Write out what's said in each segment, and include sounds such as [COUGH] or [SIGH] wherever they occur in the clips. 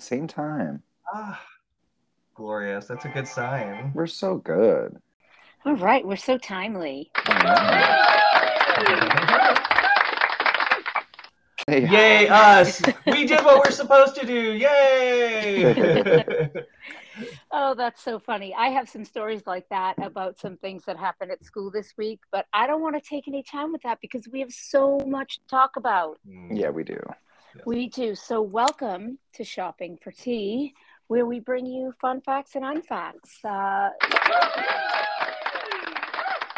the same time. Ah, glorious. That's a good sign. We're so good. All right, we're so timely. Hey, Yay, us! We did what we're supposed to do. Yay! [LAUGHS] Oh, that's so funny. I have some stories like that about some things that happened at school this week, but I don't want to take any time with that because we have so much to talk about. yeah, we do. We do. So, welcome to Shopping for Tea, where we bring you fun facts and unfacts. Uh,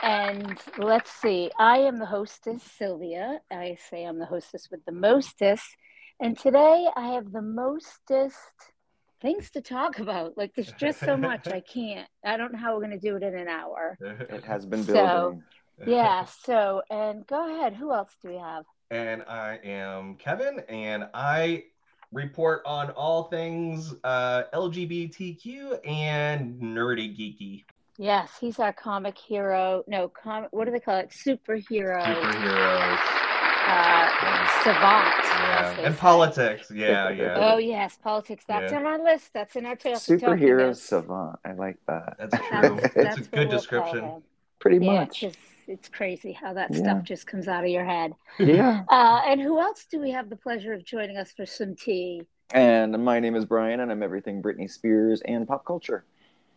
and let's see, I am the hostess, Sylvia. I say I'm the hostess with the mostest. And today I have the mostest things to talk about. Like, there's just so much I [LAUGHS] can't. I don't know how we're going to do it in an hour. [LAUGHS] It has been So- building. Yeah. So, and go ahead. Who else do we have? And I am Kevin, and I report on all things uh, LGBTQ and nerdy geeky Yes, he's our comic hero. No, comic. What do they call it? Superhero superheroes. uh, savant. Yeah. And say. politics. Yeah, yeah. Oh yes, politics. That's Yeah. on our list. That's in our ta- Superhero savant. I like that. That's true. That's, It's a that's what good we'll description. Pretty Yeah, much. just, it's crazy how that Yeah. stuff just comes out of your head. Yeah. Uh, and who else do we have the pleasure of joining us for some tea? And my name is Brian, and I'm everything Britney Spears and pop culture.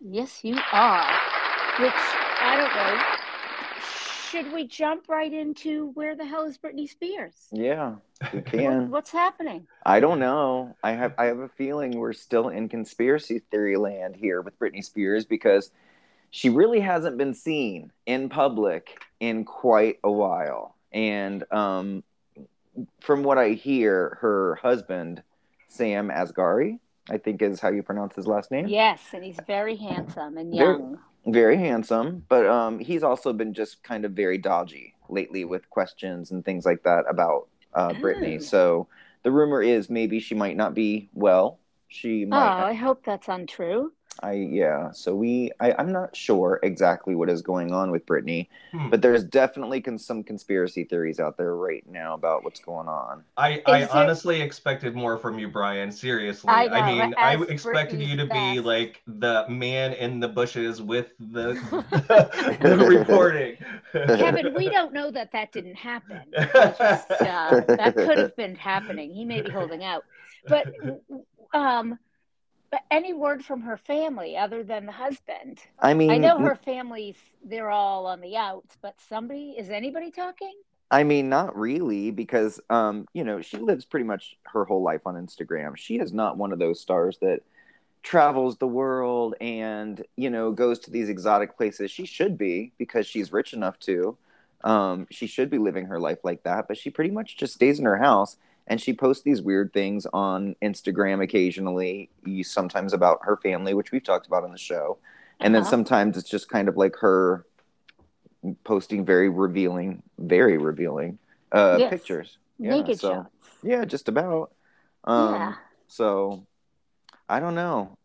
Yes, you are. Which I don't know. Should we jump right into where the hell is Britney Spears? Yeah, we [LAUGHS] can. what's happening? I don't know. I have I have a feeling we're still in conspiracy theory land here with Britney Spears because she really hasn't been seen in public in quite a while. And um, from what I hear, her husband, Sam Asghari, I think is how you pronounce his last name. Yes, and he's very handsome and Very- young. very handsome, but um, he's also been just kind of very dodgy lately with questions and things like that about uh, Britney. Oh. So the rumor is maybe she might not be well. She Oh, might. I hope that's untrue. I yeah. So we. I, I'm not sure exactly what is going on with Britney, Hmm. but there's definitely con- some conspiracy theories out there right now about what's going on. I, I it- honestly expected more from you, Brian. Seriously. I know, mean, I as expected you to Britney's be like the man in the bushes with the, [LAUGHS] [LAUGHS] the reporting. Kevin, we don't know that that didn't happen. Just, uh, that could have been happening. He may be holding out, but um, but any word from her family other than the husband? I mean, I know her family's they're all on the outs, but somebody is anybody talking? I mean, not really, because um, you know, she lives pretty much her whole life on Instagram. She is not one of those stars that travels the world and you know goes to these exotic places. She should be because she's rich enough to. Um, she should be living her life like that, but she pretty much just stays in her house and she posts these weird things on Instagram occasionally, sometimes about her family, which we've talked about on the show, and then Uh-huh. sometimes it's just kind of like her posting very revealing, very revealing uh, Yes. pictures. Yeah, Naked so- shots. Yeah, just about. Um, Yeah. So, I don't know.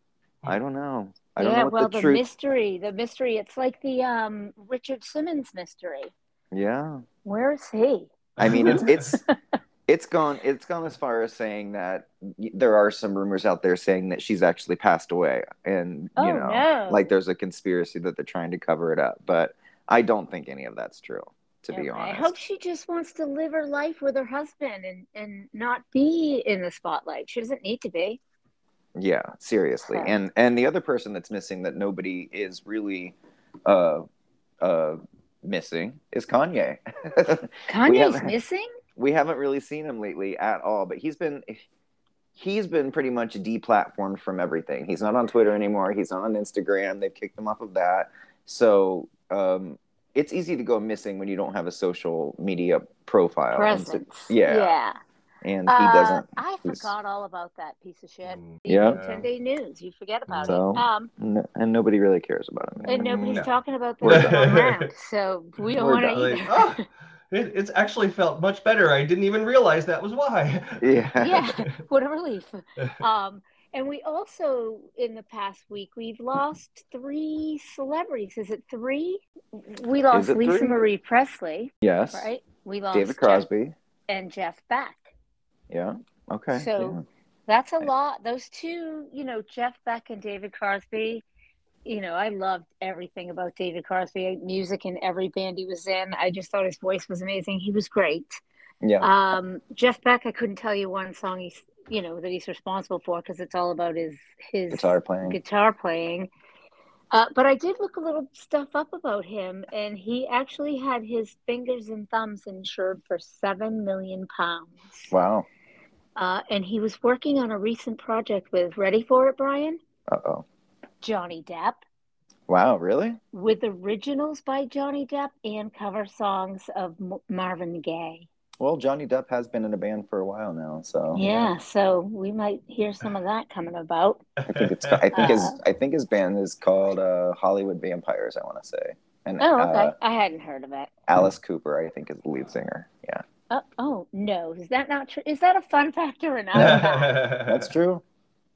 I don't know. I don't yeah, know well, the the, truth. mystery, the mystery. It's like the um, Richard Simmons mystery. yeah, Where is he? I mean, it's it's [LAUGHS] it's gone. It's gone as far as saying that there are some rumors out there saying that she's actually passed away, and Oh you know, no! like there's a conspiracy that they're trying to cover it up. But I don't think any of that's true. To be honest, I hope she just wants to live her life with her husband and and not be in the spotlight. She doesn't need to be. Yeah, seriously. Okay. And and the other person that's missing that nobody is really uh uh missing is Kanye. [LAUGHS] Kanye's missing. We haven't really seen him lately at all, but he's been he's been pretty much deplatformed from everything. He's not on Twitter anymore. He's not on Instagram. They've kicked him off of that. So um it's easy to go missing when you don't have a social media profile. And so- yeah. Yeah. And he Uh, doesn't. I forgot all about that piece of shit. Mm, Yeah. Ten day news. You forget about So- it. Um, n- and nobody really cares about him. and nobody's No. talking about [LAUGHS] We're that around. So we don't want to. Like, either. [LAUGHS] oh, it, it's actually felt much better. I didn't even realize that was why. [LAUGHS] Yeah. yeah, [LAUGHS] what a relief. [LAUGHS] Um, and we also, in the past week, we've lost three celebrities. Is it three? We lost Lisa three? Marie Presley, Yes. right? We lost David Jeff- Crosby. and Jeff Beck. Yeah. Okay. So- That's a lot. Those two, you know, Jeff Beck and David Crosby. You know, I loved everything about David Crosby, music in every band he was in. I just thought his voice was amazing. He was great. Yeah. Um, Jeff Beck, I couldn't tell you one song he's, you know, that he's responsible for because it's all about his his Guitar playing. guitar playing. Uh, but I did look a little stuff up about him, and he actually had his fingers and thumbs insured for seven million pounds. Wow. Uh, and he was working on a recent project with, ready for it, Brian? Uh oh. Johnny Depp, Wow. Really? with originals by Johnny Depp and cover songs of M- Marvin Gaye. Well, Johnny Depp has been in a band for a while now, so Yeah, so we might hear some of that coming about. I think it's. I think his. Uh, I think his band is called uh, Hollywood Vampires. I want to say. And Oh, okay. uh, I hadn't heard of it. Alice Cooper, I think, is the lead singer. Yeah, Uh, oh, no. Is that not true? Is that a fun fact or unfact? [LAUGHS] that's true.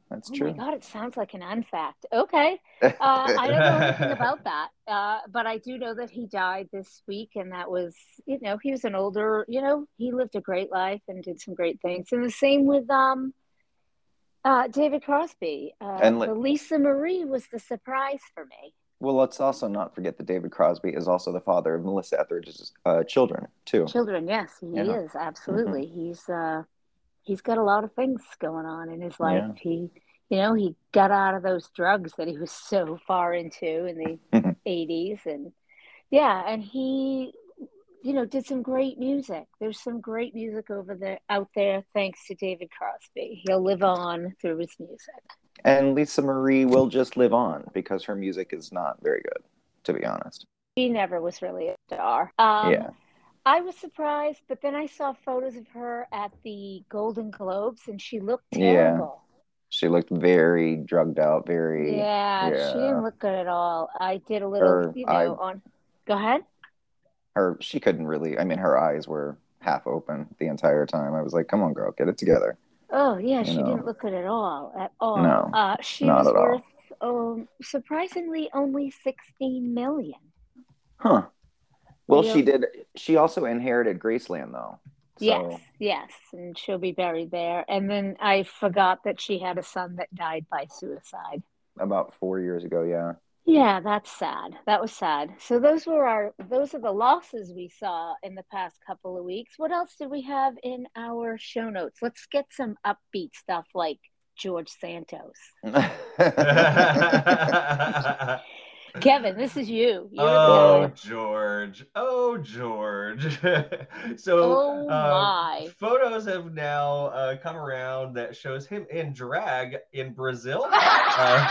That's Oh true. my God, it sounds like an unfact. Okay. Uh, [LAUGHS] I don't know anything about that, uh, but I do know that he died this week, and that was, you know, he was an older, you know, he lived a great life and did some great things. And the same with um, uh, David Crosby. Uh, And li- Lisa Marie was the surprise for me. Well, let's also not forget that David Crosby is also the father of Melissa Etheridge's uh, children too. Children, yes, he Yeah. Mm-hmm. is absolutely. He's uh, he's got a lot of things going on in his life. Yeah. He, you know, he got out of those drugs that he was so far into in the [LAUGHS] Mhm. '80s, and yeah, and he, you know, did some great music. There's some great music over there out there, thanks to David Crosby. He'll live on through his music. And Lisa Marie will just live on because her music is not very good, to be honest. She never was really a star. Um, yeah. I was surprised, but then I saw photos of her at the Golden Globes, and she looked terrible. Yeah. She looked very drugged out, very. Yeah, she didn't look good at all. I did a little, Her- you know, I- on. Go ahead. Her, she couldn't really. I mean, her eyes were half open the entire time. I was like, "Come on, girl, get it together." Oh yeah, You she know. didn't look good at all. At all. No, Uh, she not was at all. worth um, surprisingly only sixteen million. Huh. Well, Yeah. she did. She also inherited Graceland, though. So, Yes, yes, and she'll be buried there. And then I forgot that she had a son that died by suicide. about four years ago, yeah. Yeah, that's sad. That was sad. So those were our those are the losses we saw in the past couple of weeks. What else did we have in our show notes? Let's get some upbeat stuff like George Santos. [LAUGHS] [LAUGHS] [LAUGHS] Kevin, this is you. You're oh, the. George. Oh, George. [LAUGHS] so, Oh, um, my. photos have now uh, come around that shows him in drag in Brazil. [LAUGHS] Uh,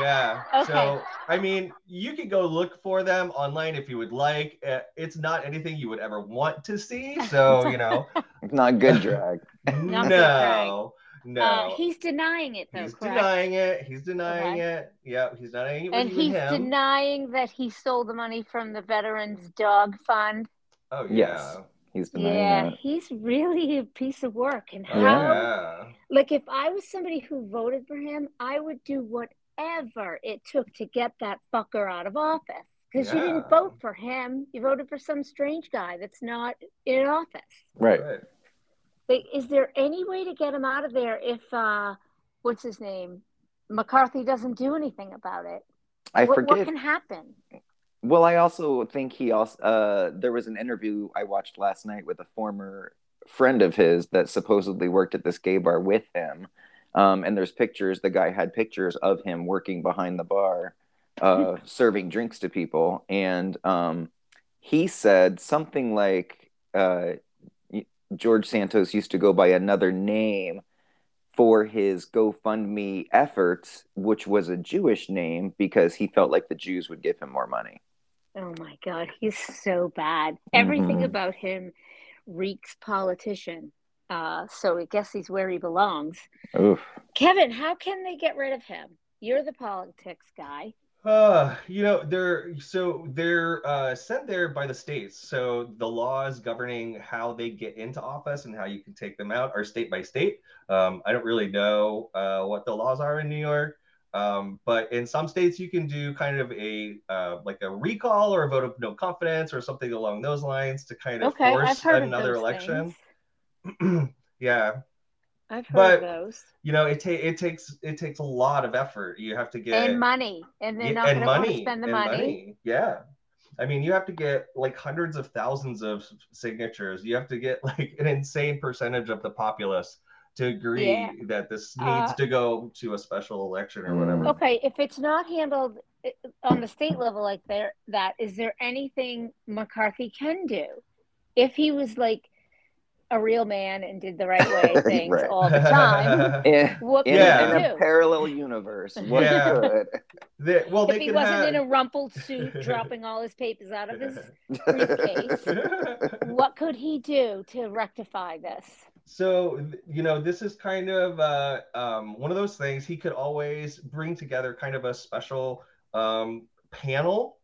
yeah. Okay. So, I mean, you could go look for them online if you would like. Uh, it's not anything you would ever want to see. So, [LAUGHS] you know, Not good drag. Not good drag. no, no. Uh, he's denying it though, He's correct? denying it. He's denying Okay. it. Yeah, he's denying it. And he's him. denying that he stole the money from the Veterans Dog Fund. oh yeah. Yes. He's denying Yeah, that. he's really a piece of work. And Oh, how yeah. Like if I was somebody who voted for him, I would do whatever it took to get that fucker out of office. Because you didn't vote for him, you voted for some strange guy that's not in office. Right. Like, is there any way to get him out of there if uh, what's his name, McCarthy doesn't do anything about it? I what, forget. what can happen? Well, I also think he also uh there was an interview I watched last night with a former friend of his that supposedly worked at this gay bar with him. Um, and there's pictures, the guy had pictures of him working behind the bar, uh, [LAUGHS] serving drinks to people. And um, he said something like uh, George Santos used to go by another name for his GoFundMe efforts, which was a Jewish name because he felt like the Jews would give him more money. Oh my God, he's so bad. Everything Mhm. about him reeks politician. Uh, so I guess he's where he belongs. Oof. Kevin, how can they get rid of him? You're the politics guy. Uh, you know, they're so they're uh, sent there by the states. So the laws governing how they get into office and how you can take them out are state by state. Um, I don't really know uh, what the laws are in New York, um, but in some states you can do kind of a uh, like a recall or a vote of no confidence or something along those lines to kind of Okay, force another of election. [CLEARS THROAT] yeah. I've heard But- those. You know, it ta- it takes it takes a lot of effort. You have to get And money. And they're not going and to money spend the and money. Yeah. I mean, you have to get like hundreds of thousands of signatures. You have to get [LAUGHS] like an insane percentage of the populace to agree Yeah. that this Uh, needs to go to a special election or whatever. Mm. Okay, if it's not handled uh, on the state level like there, that is there anything McCarthy can do? If he was like a real man and did the right [LAUGHS] way things Right. all the time, [LAUGHS] In, what in, could Yeah. in he a parallel universe, [LAUGHS] what Yeah. good? They- well, If they he can wasn't have... in a rumpled suit dropping all his papers out of his briefcase, what could he do to rectify this? so you know this is kind of uh, um, one of those things he could always bring together kind of a special um, panel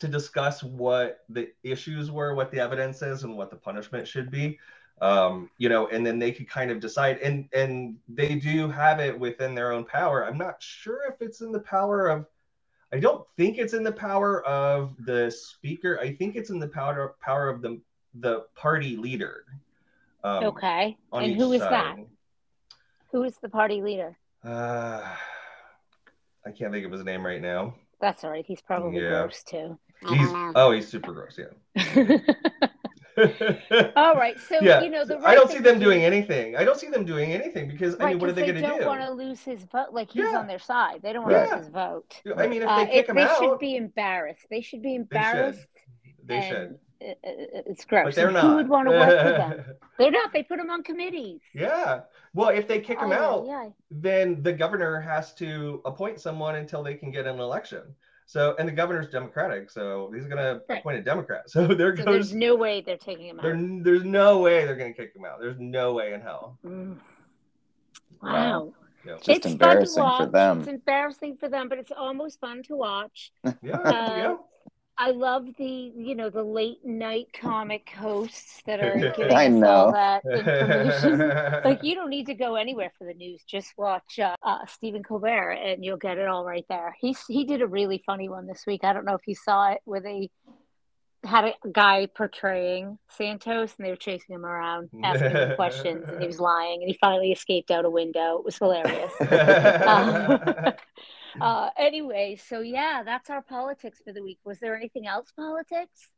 to discuss what the issues were what the evidence is and what the punishment should be um, you know and then they could kind of decide and and they do have it within their own power i'm not sure if it's in the power of i don't think it's in the power of the speaker i think it's in the power power of the the party leader um, Okay, and who is that? Who is the party leader? Uh, I can't think of his name right now. That's all right. He's probably Yeah. gross too. He's oh, he's super gross. Yeah. [LAUGHS] [LAUGHS] all right, so yeah. you know the. right I don't see them do- doing anything. I don't see them doing anything because I mean, what are they, they going to don't don't want to lose his vote. Like he's Yeah. on their side. They don't want to Yeah. lose his vote. I mean, if Uh, they kick it- him they out, they should be embarrassed. They should be they should. embarrassed. They and should. it- it- It's gross. But they're not. Who would want to work with them? [LAUGHS] They're not. They put them on committees. yeah. Well, if they kick him Oh, out, yeah. then the governor has to appoint someone until they can get an election. So, and the governor's Democratic, so he's going to Right. appoint a Democrat. [LAUGHS] So there So goes. there's no way they're taking him out. There, there's no way they're going to kick him out. There's no way in hell. Mm. Wow. Wow. Yeah. Just it's embarrassing fun to for them. It's embarrassing for them, but it's almost fun to watch. [LAUGHS] Yeah. Uh, yeah. I love the you know the late night comic hosts that are [LAUGHS] giving I know. all that information. [LAUGHS] like you don't need to go anywhere for the news. Just watch uh, uh, Stephen Colbert, and you'll get it all right there. He he did a really funny one this week. I don't know if you saw it, where they had a guy portraying Santos, and they were chasing him around, asking him [LAUGHS] questions, and he was lying, and he finally escaped out a window. It was hilarious. Uh, anyway, so yeah, that's our politics for the week. Was there anything else politics?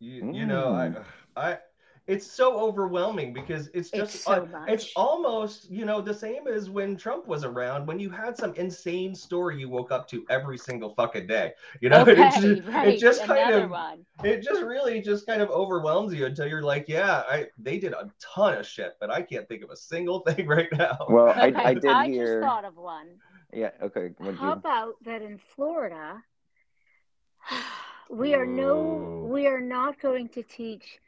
you, you know, I, I, it's so overwhelming because it's just It's so uh, it's almost you know the same as when Trump was around when you had some insane story you woke up to every single fucking day. You know, [LAUGHS] okay, it just, right. it just kind of one. it just really just kind of overwhelms you until you're like, yeah, I they did a ton of shit, but I can't think of a single [LAUGHS] thing right now. Well, Okay, I, I [LAUGHS] did I hear. just thought of one. Yeah. Okay. What How you? about that in Florida? [SIGHS] We are no, we are not going to teach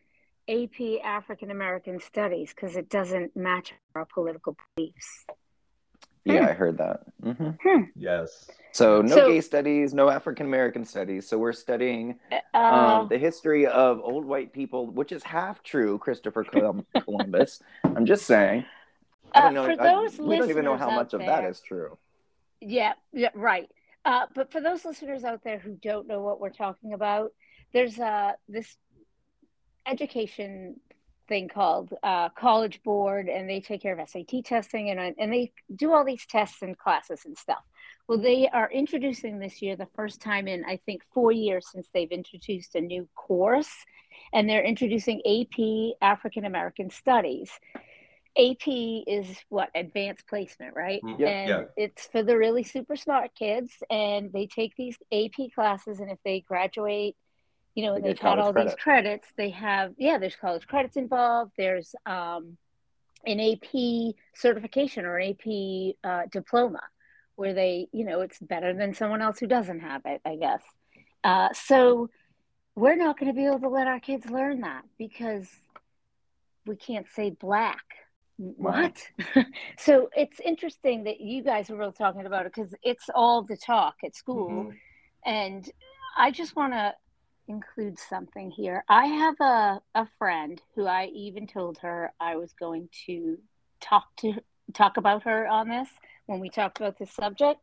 AP African American Studies because it doesn't match our political beliefs. Yeah, I heard that. hmm yes. So no So- gay studies, no African American studies. So we're studying Uh, um, the history of old white people, which is half true. Christopher [LAUGHS] Columbus. I'm just saying. I don't Uh, know. for I- those we don't even know how out much of that is true. Yeah, yeah, right. Uh, but for those listeners out there who don't know what we're talking about, there's uh, this education thing called uh, College Board, and they take care of SAT testing and and they do all these tests and classes and stuff. Well, they are introducing this year the first time in I think four years since they've introduced a new course, and they're introducing AP African American Studies. AP is what advanced placement, right? Mm, Yeah, and yeah. it's for the really super smart kids, and they take these AP classes, and if they graduate, you know, They they've had all these credits, they have yeah, there's college credits involved. There's um, an AP certification or an AP uh, diploma, where they, you know, it's better than someone else who doesn't have it, I guess. Uh, so we're not going to be able to let our kids learn that because we can't say black. What? [LAUGHS] so it's interesting that you guys were all talking about it because it's all the talk at school. Mhm. And I just want to include something here. I have a, a friend who I even told her I was going to talk to talk about her on this when we talked about this subject.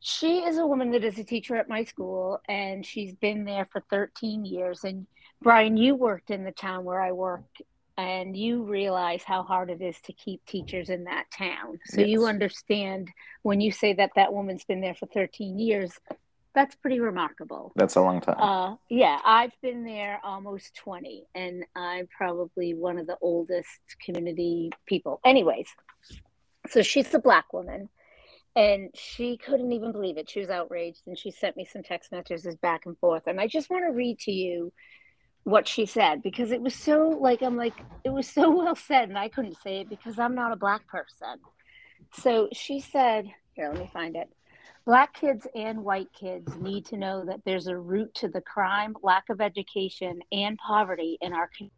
She is a woman that is a teacher at my school and she's been there for 13 years. And Brian, you worked in the town where I work and you realize how hard it is to keep teachers in that town. So yes. you understand when you say that that woman's been there for 13 years, that's pretty remarkable. That's a long time. Uh, yeah, I've been there almost 20, and I'm probably one of the oldest community people. Anyways, so she's a black woman, and she couldn't even believe it. She was outraged, and she sent me some text messages back and forth. And I just want to read to you what she said because it was so like I'm like it was so [LAUGHS] well said, and I couldn't say it because I'm not a black person. So she said, "Here, let me find it." Black kids and white kids need to know that there's a root to the crime, lack of education, and poverty in our community.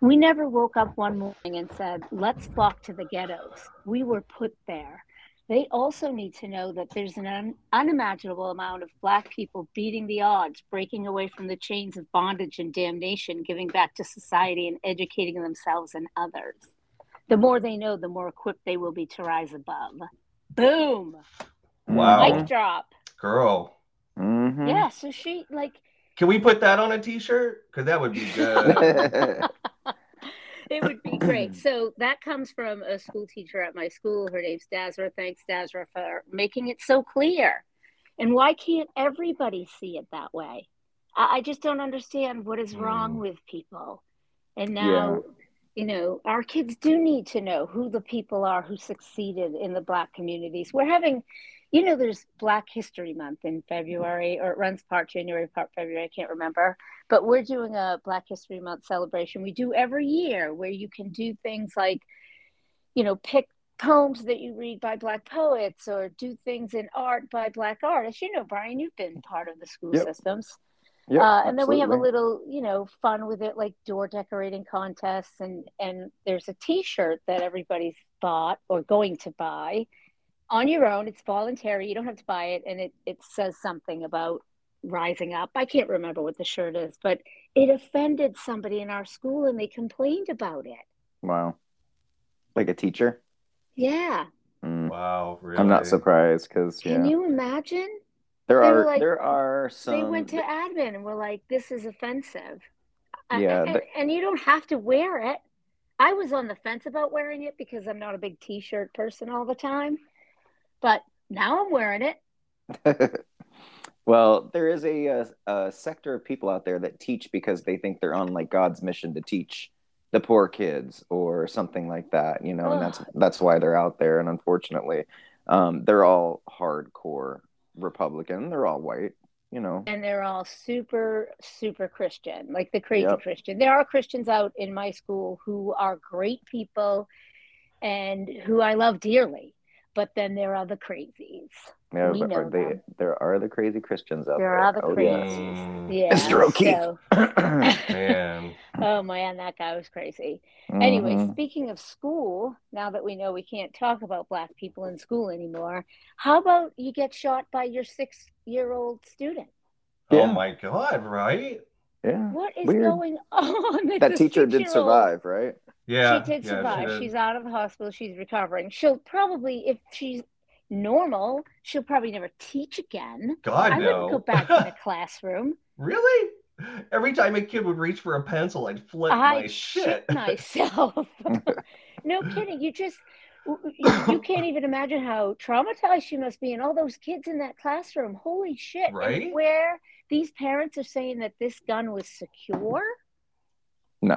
We never woke up one morning and said, let's flock to the ghettos. We were put there. They also need to know that there's an un- unimaginable amount of Black people beating the odds, breaking away from the chains of bondage and damnation, giving back to society, and educating themselves and others. The more they know, the more equipped they will be to rise above. Boom. Wow. Mic drop. Girl. Mm-hmm. Yeah. So she like. Can we put that on a T-shirt? Because that would be [LAUGHS] good. It would be great. [CLEARS THROAT] So that comes from a school teacher at my school. Her name's Dazra. Thanks, Dazra, for making it so clear. And why can't everybody see it that way? I, I just don't understand what is wrong mm. with people. And now, yeah. you know, our kids do need to know who the people are who succeeded in the Black communities. We're having you know there's black history month in february or it runs part january part february i can't remember. But we're doing a black history month celebration we do every year where you can do things like you know pick poems that you read by black poets or do things in art by black artists. You know brian you've been part of the school yep. systems. Yep, uh, and then we have a little, you know, fun with it, like door decorating contests, and and there's a T-shirt that everybody's bought or going to buy, on your own. It's voluntary. You don't have to buy it, and it it says something about rising up. I can't remember what the shirt is, but it offended somebody in our school, and they complained about it. Wow, like a teacher. Yeah. Mm. Wow, really? I'm not surprised because can yeah. you imagine? There they are like, there are some. They went to admin and were like, "This is offensive." Yeah, and, and you don't have to wear it. I was on the fence about wearing it because I'm not a big T-shirt person all the time but now I'm wearing it. [LAUGHS] well, there is a, a, a, sector of people out there that teach because they think they're on like God's mission to teach the poor kids or something like that, you know, and that's that's why they're out there. And unfortunately, um, they're all hardcore Republican. They're all white, you know, and they're all super super Christian, like the crazy yep. Christian. There are Christians out in my school who are great people and who I love dearly but then there are the crazies. Yeah, we know they, them. there are the crazy Christians out there. There are the oh, crazies. Yeah. Mr. O'Keefe. So, [CLEARS THROAT] man. [LAUGHS] Oh man, that guy was crazy. Mm-hmm. Anyway, speaking of school, now that we know we can't talk about black people in school anymore, how about you get shot by your six year old student? Yeah. Oh my god, right? Yeah. What is Weird. going [LAUGHS] on? That teacher did survive, right? Yeah. She did yeah, survive. She she's out of the hospital. She's recovering. She'll probably, if she's normal, she'll probably never teach again. God, I no. wouldn't go back in the [LAUGHS] classroom. Really? Every time a kid would reach for a pencil, I'd flip I'd my shit. [LAUGHS] myself. [LAUGHS] no kidding. You just you can't even imagine how traumatized she must be, and all those kids in that classroom. Holy shit! Right? And where these parents are saying that this gun was secure. No.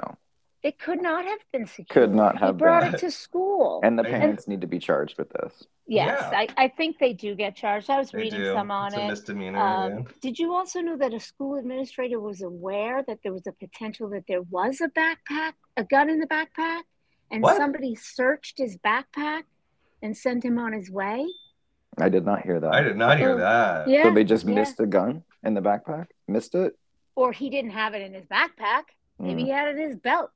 It could not have been secure. Could not have he brought been. it to school. And the parents and, need to be charged with this. Yes, yeah. I, I think they do get charged. I was they reading do. some on it's it. A misdemeanor. Um, yeah. Did you also know that a school administrator was aware that there was a potential that there was a backpack, a gun in the backpack, and what? somebody searched his backpack and sent him on his way? I did not hear that. I did not hear oh, that. Yeah. So they just yeah. missed a gun in the backpack? Missed it? Or he didn't have it in his backpack. Maybe mm. he had it in his belt.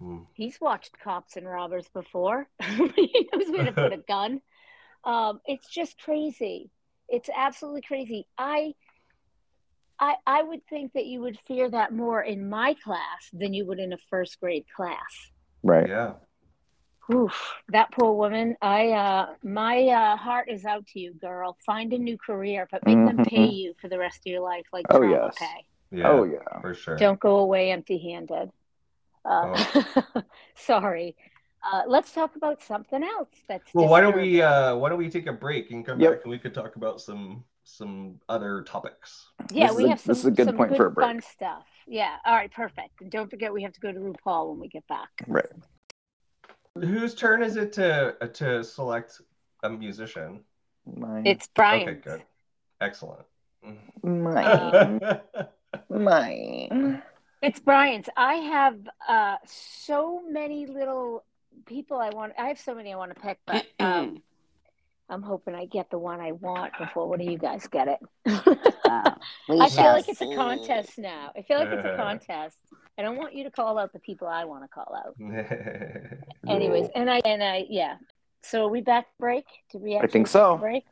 Mm. He's watched cops and robbers before. [LAUGHS] he knows where to put a [LAUGHS] gun. Um, it's just crazy. It's absolutely crazy. I, I, I would think that you would fear that more in my class than you would in a first grade class. Right. Yeah. Oof, that poor woman. I, uh, my uh, heart is out to you, girl. Find a new career, but make mm-hmm. them pay you for the rest of your life, like oh, trauma yes. pay. Yeah, oh yeah, for sure. Don't go away empty-handed. Uh, [LAUGHS] sorry. Uh, let's talk about something else. That's Well, why don't we uh why don't we take a break and come Yep. back and we could talk about some some other topics. Yeah, This we is a- have some, this is a good some point good for a break. fun stuff. Yeah. All right. Perfect. And don't forget, we have to go to RuPaul when we get back. Right. Whose turn is it to uh, to select a musician? Mine. It's Brian. Okay, good. Excellent. mine. [LAUGHS] mine. It's Brian's. I have uh, so many little people I want. I have so many I want to pick, but um, I'm hoping I get the one I want before one of you guys get it. I feel like it's a contest now. I feel like it's a [LAUGHS] contest. I don't want you to call out the people I want to call out. [LAUGHS] Anyways, and I and I yeah. So are we back break? Did we? I think so. Break.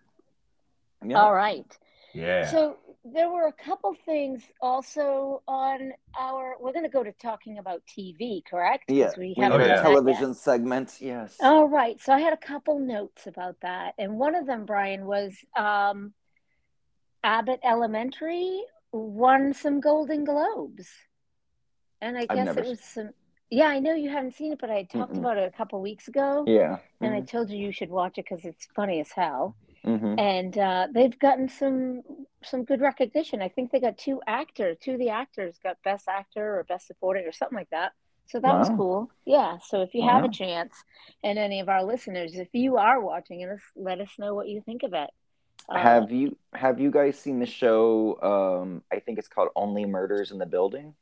Yeah. All right. yeah. So there were a couple things also on our. We're going to go to talking about TV, correct? 'Cause Yeah. we We haven't Oh, a yeah. yet. television segment. Yes. All right. So I had a couple notes about that, and one of them, Brian, was um, Abbott Elementary won some Golden Globes, and I guess never it was some. Yeah, I know you haven't seen it, but I talked Mm-mm. about it a couple weeks ago, Yeah. and I told you you should watch it because it's funny as hell. Hmm and uh, they've gotten some some good recognition. I think they got two actors, two of the actors got best actor or best supporting or something like that. So that was cool. Yeah. So if you have a chance, and any of our listeners, if you are watching it, let us know what you think of it. Uh, Have you have you guys seen the show? Um, I think it's called Only Murders in the Building.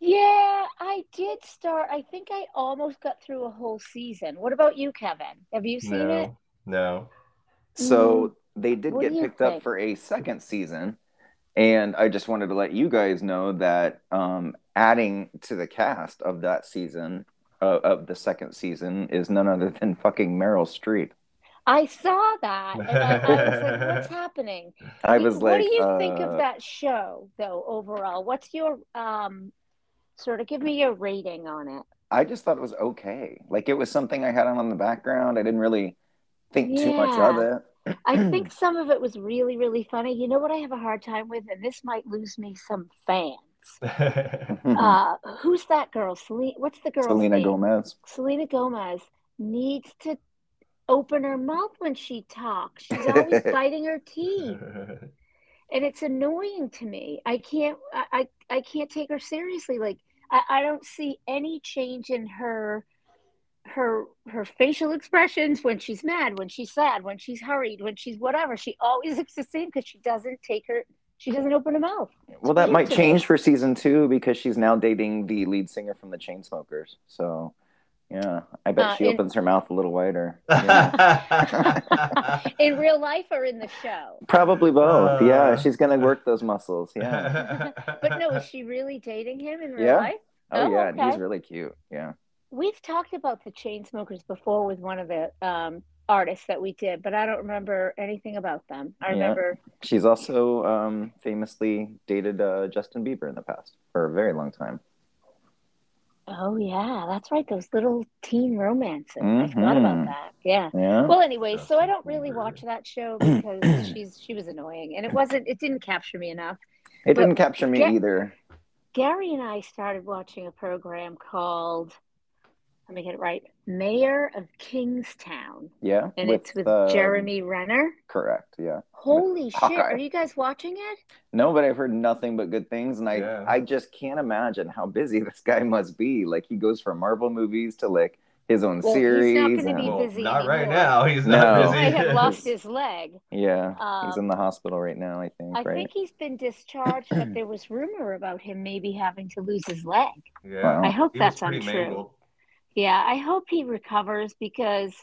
yeah, I did start. I think I almost got through a whole season. What about you, Kevin? Have you seen it? no. So they did What get picked up for a second season, and I just wanted to let you guys know that um, adding to the cast of that season uh, of the second season is none other than fucking Meryl Streep. I saw that, and I, I was like, "What's [LAUGHS] happening?" I was what like, what do you think of uh, that show though overall what's your um sort of give me your rating on it I just thought it was okay. Like it was something I had on in the background. I didn't really think too much of Yeah. it. i [CLEARS THROAT] think some of it was really really funny you know what i have a hard time with and this might lose me some fans [LAUGHS] uh who's that girl Selena, what's the girl? Selena name? Gomez. selena gomez needs to open her mouth when she talks she's always [LAUGHS] biting her teeth and it's annoying to me. I can't I I, I can't take her seriously. Like I, I don't see any change in her her her facial expressions when she's mad, when she's sad, when she's hurried, when she's whatever. She always looks the same because she doesn't take her she doesn't open her mouth. Well, that might to me. change for season two because she's now dating the lead singer from the Chainsmokers. So, yeah, I bet Uh, she in- opens her mouth a little wider. Yeah. [LAUGHS] In real life or in the show. Probably both. Uh. yeah, she's gonna work those muscles. Yeah. [LAUGHS] But no, is she really dating him in real Yeah. life? Oh, Oh, yeah, and he's really cute. Yeah. We've talked about the Chainsmokers before with one of the um, artists that we did, but I don't remember anything about them. I Yeah. remember She's also um, famously dated uh, Justin Bieber in the past for a very long time. Oh yeah, that's right. Those little teen romances. I forgot about Mhm. that. Yeah. Yeah. Well, anyway, so I don't really watch that show [CLEARS THROAT] because she's she was annoying, and it wasn't. It didn't capture me enough. it but didn't capture me get- either. Gary and I started watching a program called, let me get it right, Mayor of Kingstown, Yeah. and it's with um, Jeremy Renner. Correct. Yeah. Holy shit! Hawkeye. Are you guys watching it? No, but I've heard nothing but good things, and I Yeah. I just can't imagine how busy [LAUGHS] this guy must be. Like he goes from Marvel movies to like his own Well, he's not series. gonna be well, busy not right now. He's No. not He busy. might have lost [LAUGHS] his leg. yeah, Um, he's in the hospital right now. I think. I right. think he's been discharged, but there was rumor about him maybe having to lose his leg. Yeah. Wow. I hope He that's untrue. mangled. Yeah, I hope he recovers because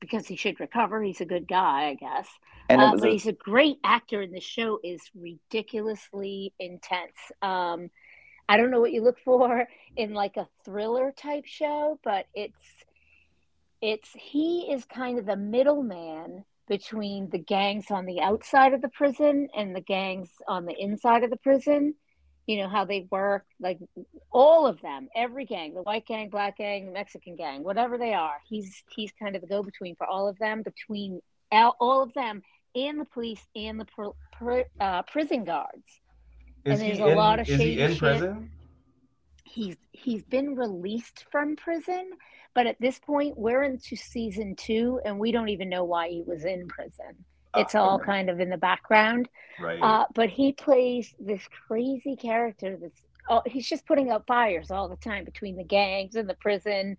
because he should recover. He's a good guy, I guess. and Uh, but a- he's a great actor, and the show is ridiculously intense. Um, I don't know what you look for [LAUGHS] in like a thriller type show, but it's it's he is kind of the middleman between the gangs on the outside of the prison and the gangs on the inside of the prison. You know how they work, like all of them, every gang, the white gang, black gang, Mexican gang, whatever they are. He's he's kind of the go between for all of them, between all, of them and the police and the pr- pr- uh, prison guards. Is And there's he a in, lot of is he in shit. prison? he's he's been released from prison, but at this point we're into season two, and we don't even know why he was in prison. It's Ah, all kind of in the background. Right. Uh, but he plays this crazy character that's oh, he's just putting out fires all the time between the gangs and the prison,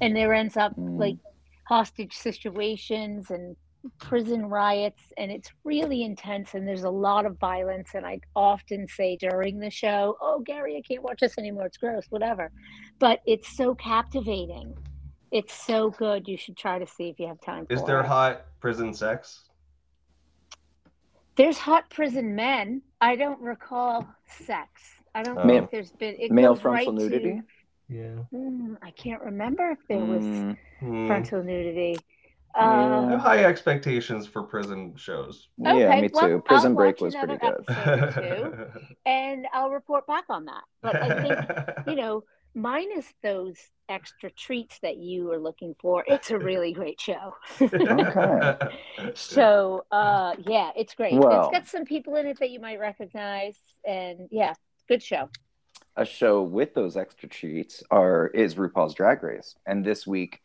and there ends up Mm. like hostage situations and prison riots, and it's really intense. And there's a lot of violence. And I often say during the show, "Oh, Gary, I can't watch this anymore. It's gross, whatever." But it's so captivating. It's so good. You should try to see if you have time. Is there it. hot prison sex? There's hot prison men. I don't recall sex. I don't Oh. think there's been it Male frontal right to- nudity. Yeah. Hmm, I can't remember if there was Mm, frontal nudity. Yeah. I have high expectations for prison shows. yeah, Okay, me well, too. Prison I'll Break was pretty good. episode. [LAUGHS] and I'll report back on that. But I think, [LAUGHS] you know, minus those extra treats that you are looking for, it's a really great show. Okay. [LAUGHS] [LAUGHS] so, uh, yeah, it's great. Well- it's got some people in it that you might recognize. And yeah, good show. a show with those extra treats are is RuPaul's Drag Race. And this week,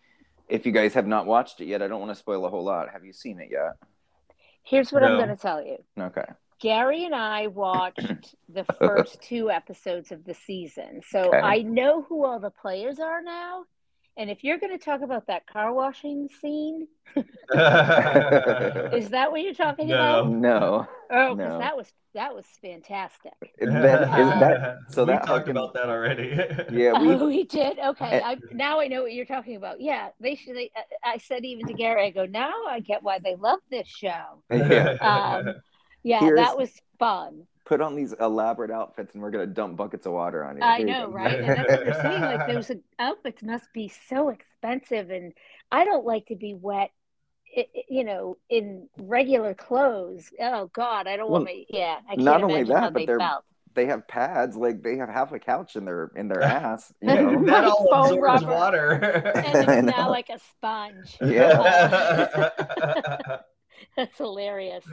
if you guys have not watched it yet, I don't want to spoil a whole lot. Have you seen it yet? Here's what I'm going to tell you. Okay. Gary and I watched [CLEARS THROAT] the first two episodes of the season. So Okay. I know who all the players are now. And if you're going to talk about that car washing scene, [LAUGHS] is that what you're talking No. about? No. Oh, because No. that was that was fantastic. Then, [LAUGHS] is that so we that talked harkens- about that already. [LAUGHS] Yeah, we oh, we did. Okay. I, now I know what you're talking about. Yeah, they should. They, I I said even to Gary, I go, now I get why they love this show. yeah, Um, Yeah, Here's- that was fun. put on these elaborate outfits and we're gonna dump buckets of water on you. I There you know, go. right? And that's what you're saying. Like those [LAUGHS] outfits must be so expensive, and I don't like to be wet. i- i- You know, in regular clothes. Oh God, I don't want Well, my. Yeah, I can't not only that, but they they're- felt. they have pads, like they have half a couch in their in their ass. [LAUGHS] You know? That all foam absorbs rubber. water. And it's [LAUGHS] now like a sponge. Yeah. [LAUGHS] that's hilarious.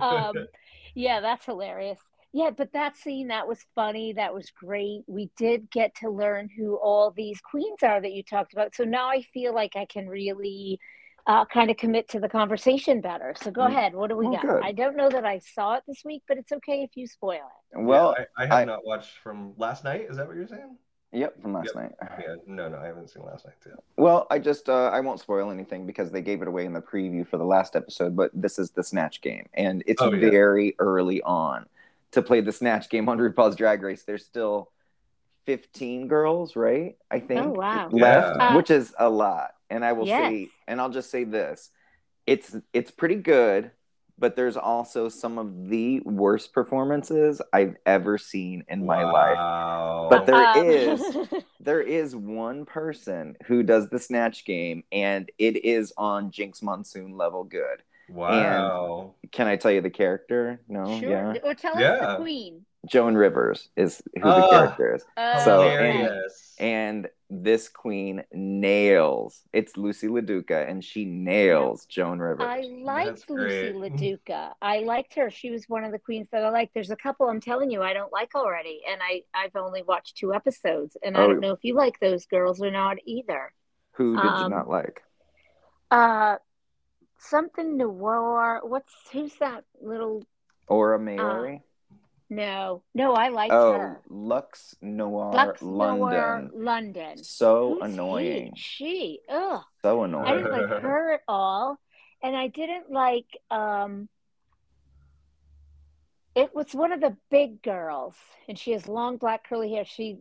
Um, [LAUGHS] yeah, that's hilarious. Yeah, but that scene that was funny. That was great. We did get to learn who all these queens are that you talked about. So now I feel like I can really uh, kind of commit to the conversation better. So go Mm. ahead. What do we Oh, got? good. I don't know that I saw it this week, but it's okay if you spoil it. well, Yeah, I, I have I- not watched from last night. Is that what you're saying? Yep, from last Yep. night. [LAUGHS] Yeah, no, no, I haven't seen last night too. Well, I just uh, I won't spoil anything because they gave it away in the preview for the last episode. But this is the snatch game, and it's Oh, yeah. very early on to play the snatch game on [LAUGHS] RuPaul's Drag Race. There's still 15 girls, right? I think Oh, wow. left, Yeah. which is a lot. And I will Yes. say, and I'll just say this: it's it's pretty good, but there's also some of the worst performances I've ever seen in my life. But there Um, is- [LAUGHS] There is one person who does the snatch game, and it is on Jinkx Monsoon level good. wow. Can I tell you the character? No, sure. yeah. Or tell us the queen. Joan Rivers is who the Ah. character is, Oh, So, okay. Hilarious. and this queen nails. It's Loosey LaDuca, and she nails Joan Rivers. I liked Loosey. LaDuca. [LAUGHS] I liked her. She was one of the queens that I liked. There's a couple I'm telling you I don't like already, and I I've only watched two episodes, and I Oh. don't know if you like those girls or not either. Who did you um, not like? Uh, something noir. What's who's that little? Aura Mayari? No, no, I liked oh, her. Luxx Noir Luxx London. Noir London. So Who's he? annoying. She. Ugh. So annoying. I didn't like her at all, and I didn't like um. It was one of the big girls, and she has long black curly hair. She,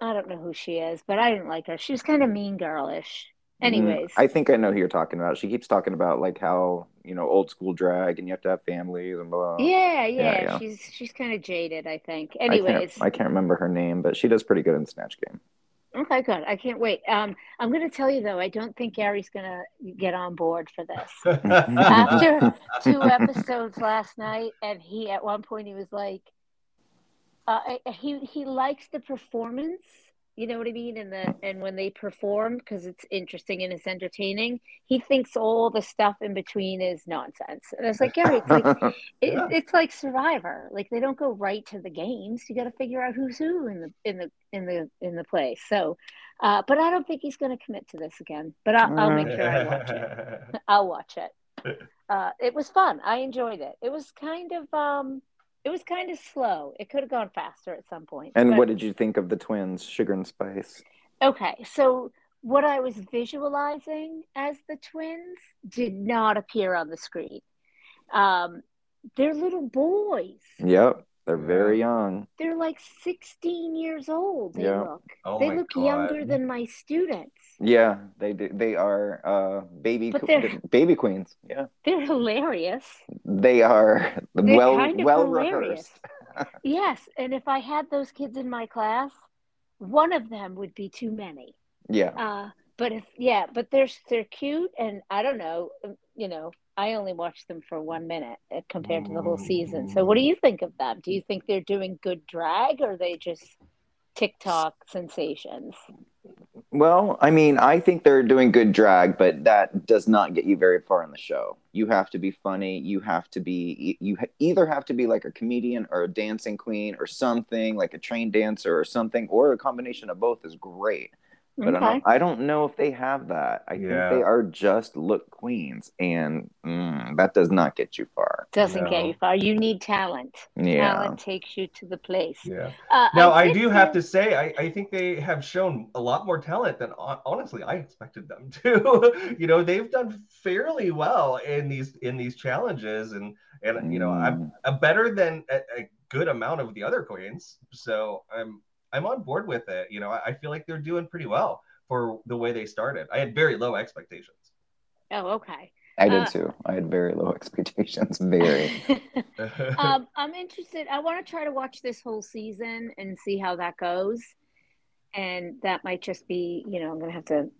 I don't know who she is, but I didn't like her. She was kind of mean girlish. Anyways, Mm, I think I know who you're talking about. She keeps talking about like how you know old school drag and you have to have families and blah. yeah, yeah, yeah, yeah. she's she's kind of jaded. I think. I Anyways, can't, I can't remember her name, but she does pretty good in Snatch Game. okay, good. I can't wait. Um, I'm going to tell you though, I don't think Gary's going to get on board for this. [LAUGHS] after [LAUGHS] two episodes last night, and he at one point he was like, uh, he he likes the performance. You know what I mean? And the and when they perform, because it's interesting and it's entertaining, he thinks all the stuff in between is nonsense. And it's like Gary, it's like [LAUGHS] it, Yeah. it's like Survivor. Like they don't go right to the games. You got to figure out who's who in the in the in the in the place. So, uh, but I don't think he's going to commit to this again. But I'll, I'll make sure I watch it. I'll watch it. [LAUGHS] Uh, it was fun. I enjoyed it. It was kind of um, it was kind of slow. It could have gone faster at some point. And but- what did you think of the twins, Sugar and Spice? Okay, so what I was visualizing as the twins did not appear on the screen. Um, they're little boys. Yep, they're very young. They're like 16 years old. They Yeah. look. Oh they look God. younger than my students. Yeah, they do. They are uh, baby But que- they're- baby queens. Yeah, They're hilarious. they are They're well kind of well hilarious. rehearsed. [LAUGHS] Yes, and if I had those kids in my class, one of them would be too many. Yeah. Uh, but if yeah, but they're they're cute, and I don't know, um, you know, I only watched them for one minute uh, compared to the whole season. So, what do you think of them? Do you think they're doing good drag, or are they just TikTok sensations? Well, I mean, I think they're doing good drag, but that does not get you very far in the show. You have to be funny. You have to be, you either have to be like a comedian or a dancing queen or something, like a trained dancer or something, or a combination of both is great. But I, don't, I don't know if they have that. I Yeah. think they are just look queens, and mm, that does not get you far. doesn't get you far. You need talent. Yeah. Talent takes you to the place. Yeah. Uh, Now I, did do have to say I, I think they have shown a lot more talent than honestly I expected them [LAUGHS] to. you know they've done fairly well in these in these challenges and and you know I'm Mm. uh, better than a, a good amount of the other queens. So I'm I'm on board with it. You know I, I feel like they're doing pretty well for the way they started. I had very low expectations. Oh, okay. I did Uh, too. I had very low [LAUGHS] expectations. Very. [LAUGHS] um, [LAUGHS] I'm interested. I want to try to watch this whole season and see how that goes. And that might just be, you know, I'm going to have to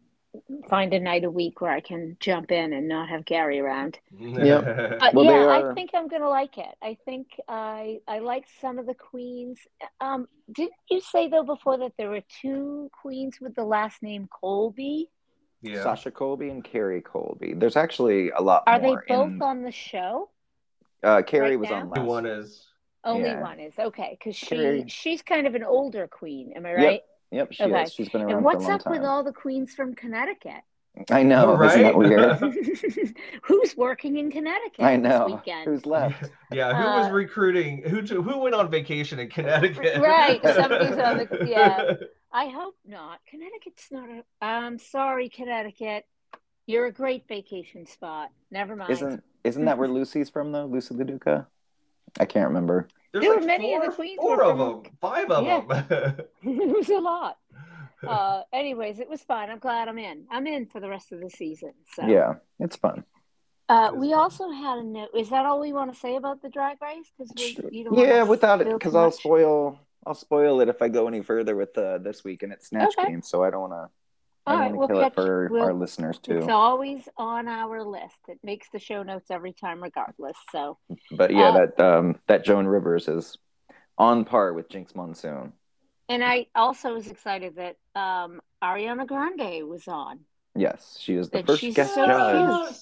find a night a week where I can jump in and not have Gary around. [LAUGHS] But Well, yeah, are- I think I'm going to like it. I think I I like some of the queens. Um, didn't you say though before that there were two queens with the last name Colby? yeah. Sasha Colby and Carrie Colby. There's actually a lot Are they both in- on the show? uh, Carrie right was now? on The last. one is Only Yeah. one is okay because she Carrie- she's kind of an older queen. Am I right? Yep, she Okay. is. She's been around And for a what's long up time. with all the queens from Connecticut? I know, Oh, isn't that weird? [LAUGHS] [LAUGHS] Who's working in Connecticut I this know. weekend? Who's left? [LAUGHS] yeah. Who was Uh, recruiting? Who who went on vacation in Connecticut? Right, somebody's on the- yeah. I hope not. Connecticut's not a. I'm sorry, Connecticut. You're a great vacation spot. Never mind. Isn't isn't that where Loosey's from though? Loosey LaDuca? I can't remember. There's There like were many of the four, queens four were of from- them, five of Yeah. them. [LAUGHS] [LAUGHS] it was a lot. [LAUGHS] Uh, anyways, it was fun. I'm glad I'm in. I'm in for the rest of the season. So Yeah, it's fun. Uh, we also had a note. Is that all we want to say about the drag race? Because you don't Yeah, without it, because I'll spoil. I'll spoil it if I go any further with uh, this week and it's Snatch Okay. Game. So I don't want to. I All don't right, want we'll to kill catch- it for we'll- our listeners too. It's always on our list. It makes the show notes every time, regardless. So But yeah, uh, that um, that Joan Rivers is on par with Jinkx Monsoon. And I also was excited that um, Ariana Grande was on. Yes, she is the And first she's guest so judge. cute.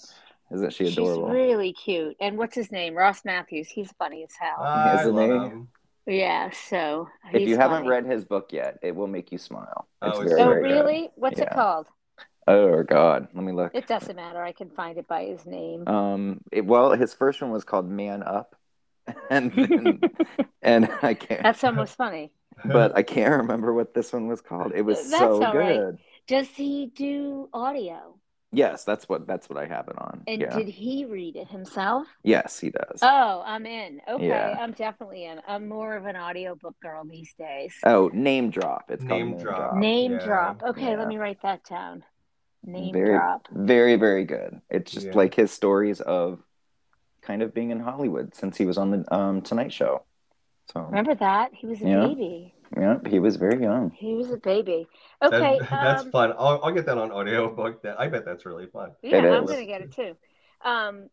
Isn't she adorable? She's really cute. And what's his name? Ross Mathews. He's funny as hell. I Isn't love he? him. Yeah. So if he's you haven't read his book yet, it will make you smile. Oh, It's it's very, Oh, very good. really? What's it called? Oh God, let me look. It doesn't matter. I can find it by his name. Um, it, well, his first one was called Man Up, [LAUGHS] and then, [LAUGHS] and I can't, That's almost funny. [LAUGHS] but I can't remember what this one was called. It was That's so all right. good. Does he do audio? Yes, that's what that's what I have it on. And yeah. did he read it himself? yes, he does. Oh, I'm in. Okay, Yeah. I'm definitely in. I'm more of an audiobook girl these days. oh, Name Drop. It's Name called Name Drop. Drop. Name yeah, drop. Okay, yeah. let me write that down. Name Very- drop. Very, very good. It's just Yeah. like his stories of kind of being in Hollywood since he was on the um, Tonight Show. So Remember that? He was a Yeah. baby. Yeah, he was very young. He was a baby. That- Okay. [LAUGHS] that's um, fun. I'll, I'll get that on audiobook. That I bet that's really fun. Yeah, It I'm is. gonna get it too. Um,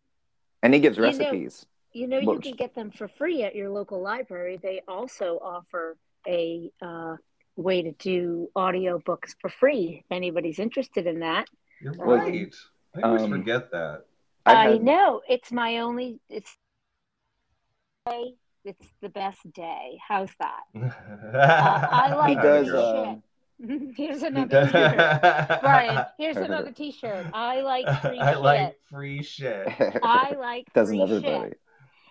And he gives You know- recipes. you know, you can get them for free at your local library. They also offer a uh, way to do audiobooks for free. If anybody's interested in that. You're Well, right. I always um, forget that. I, had- know it's my only. It's it's the best day. How's that? [LAUGHS] I like [LAUGHS] He does. free Um, Here's another T-shirt. Brian. [LAUGHS] Here's another T-shirt. I like free I shit. like free shit. I like Doesn't free everybody? shit.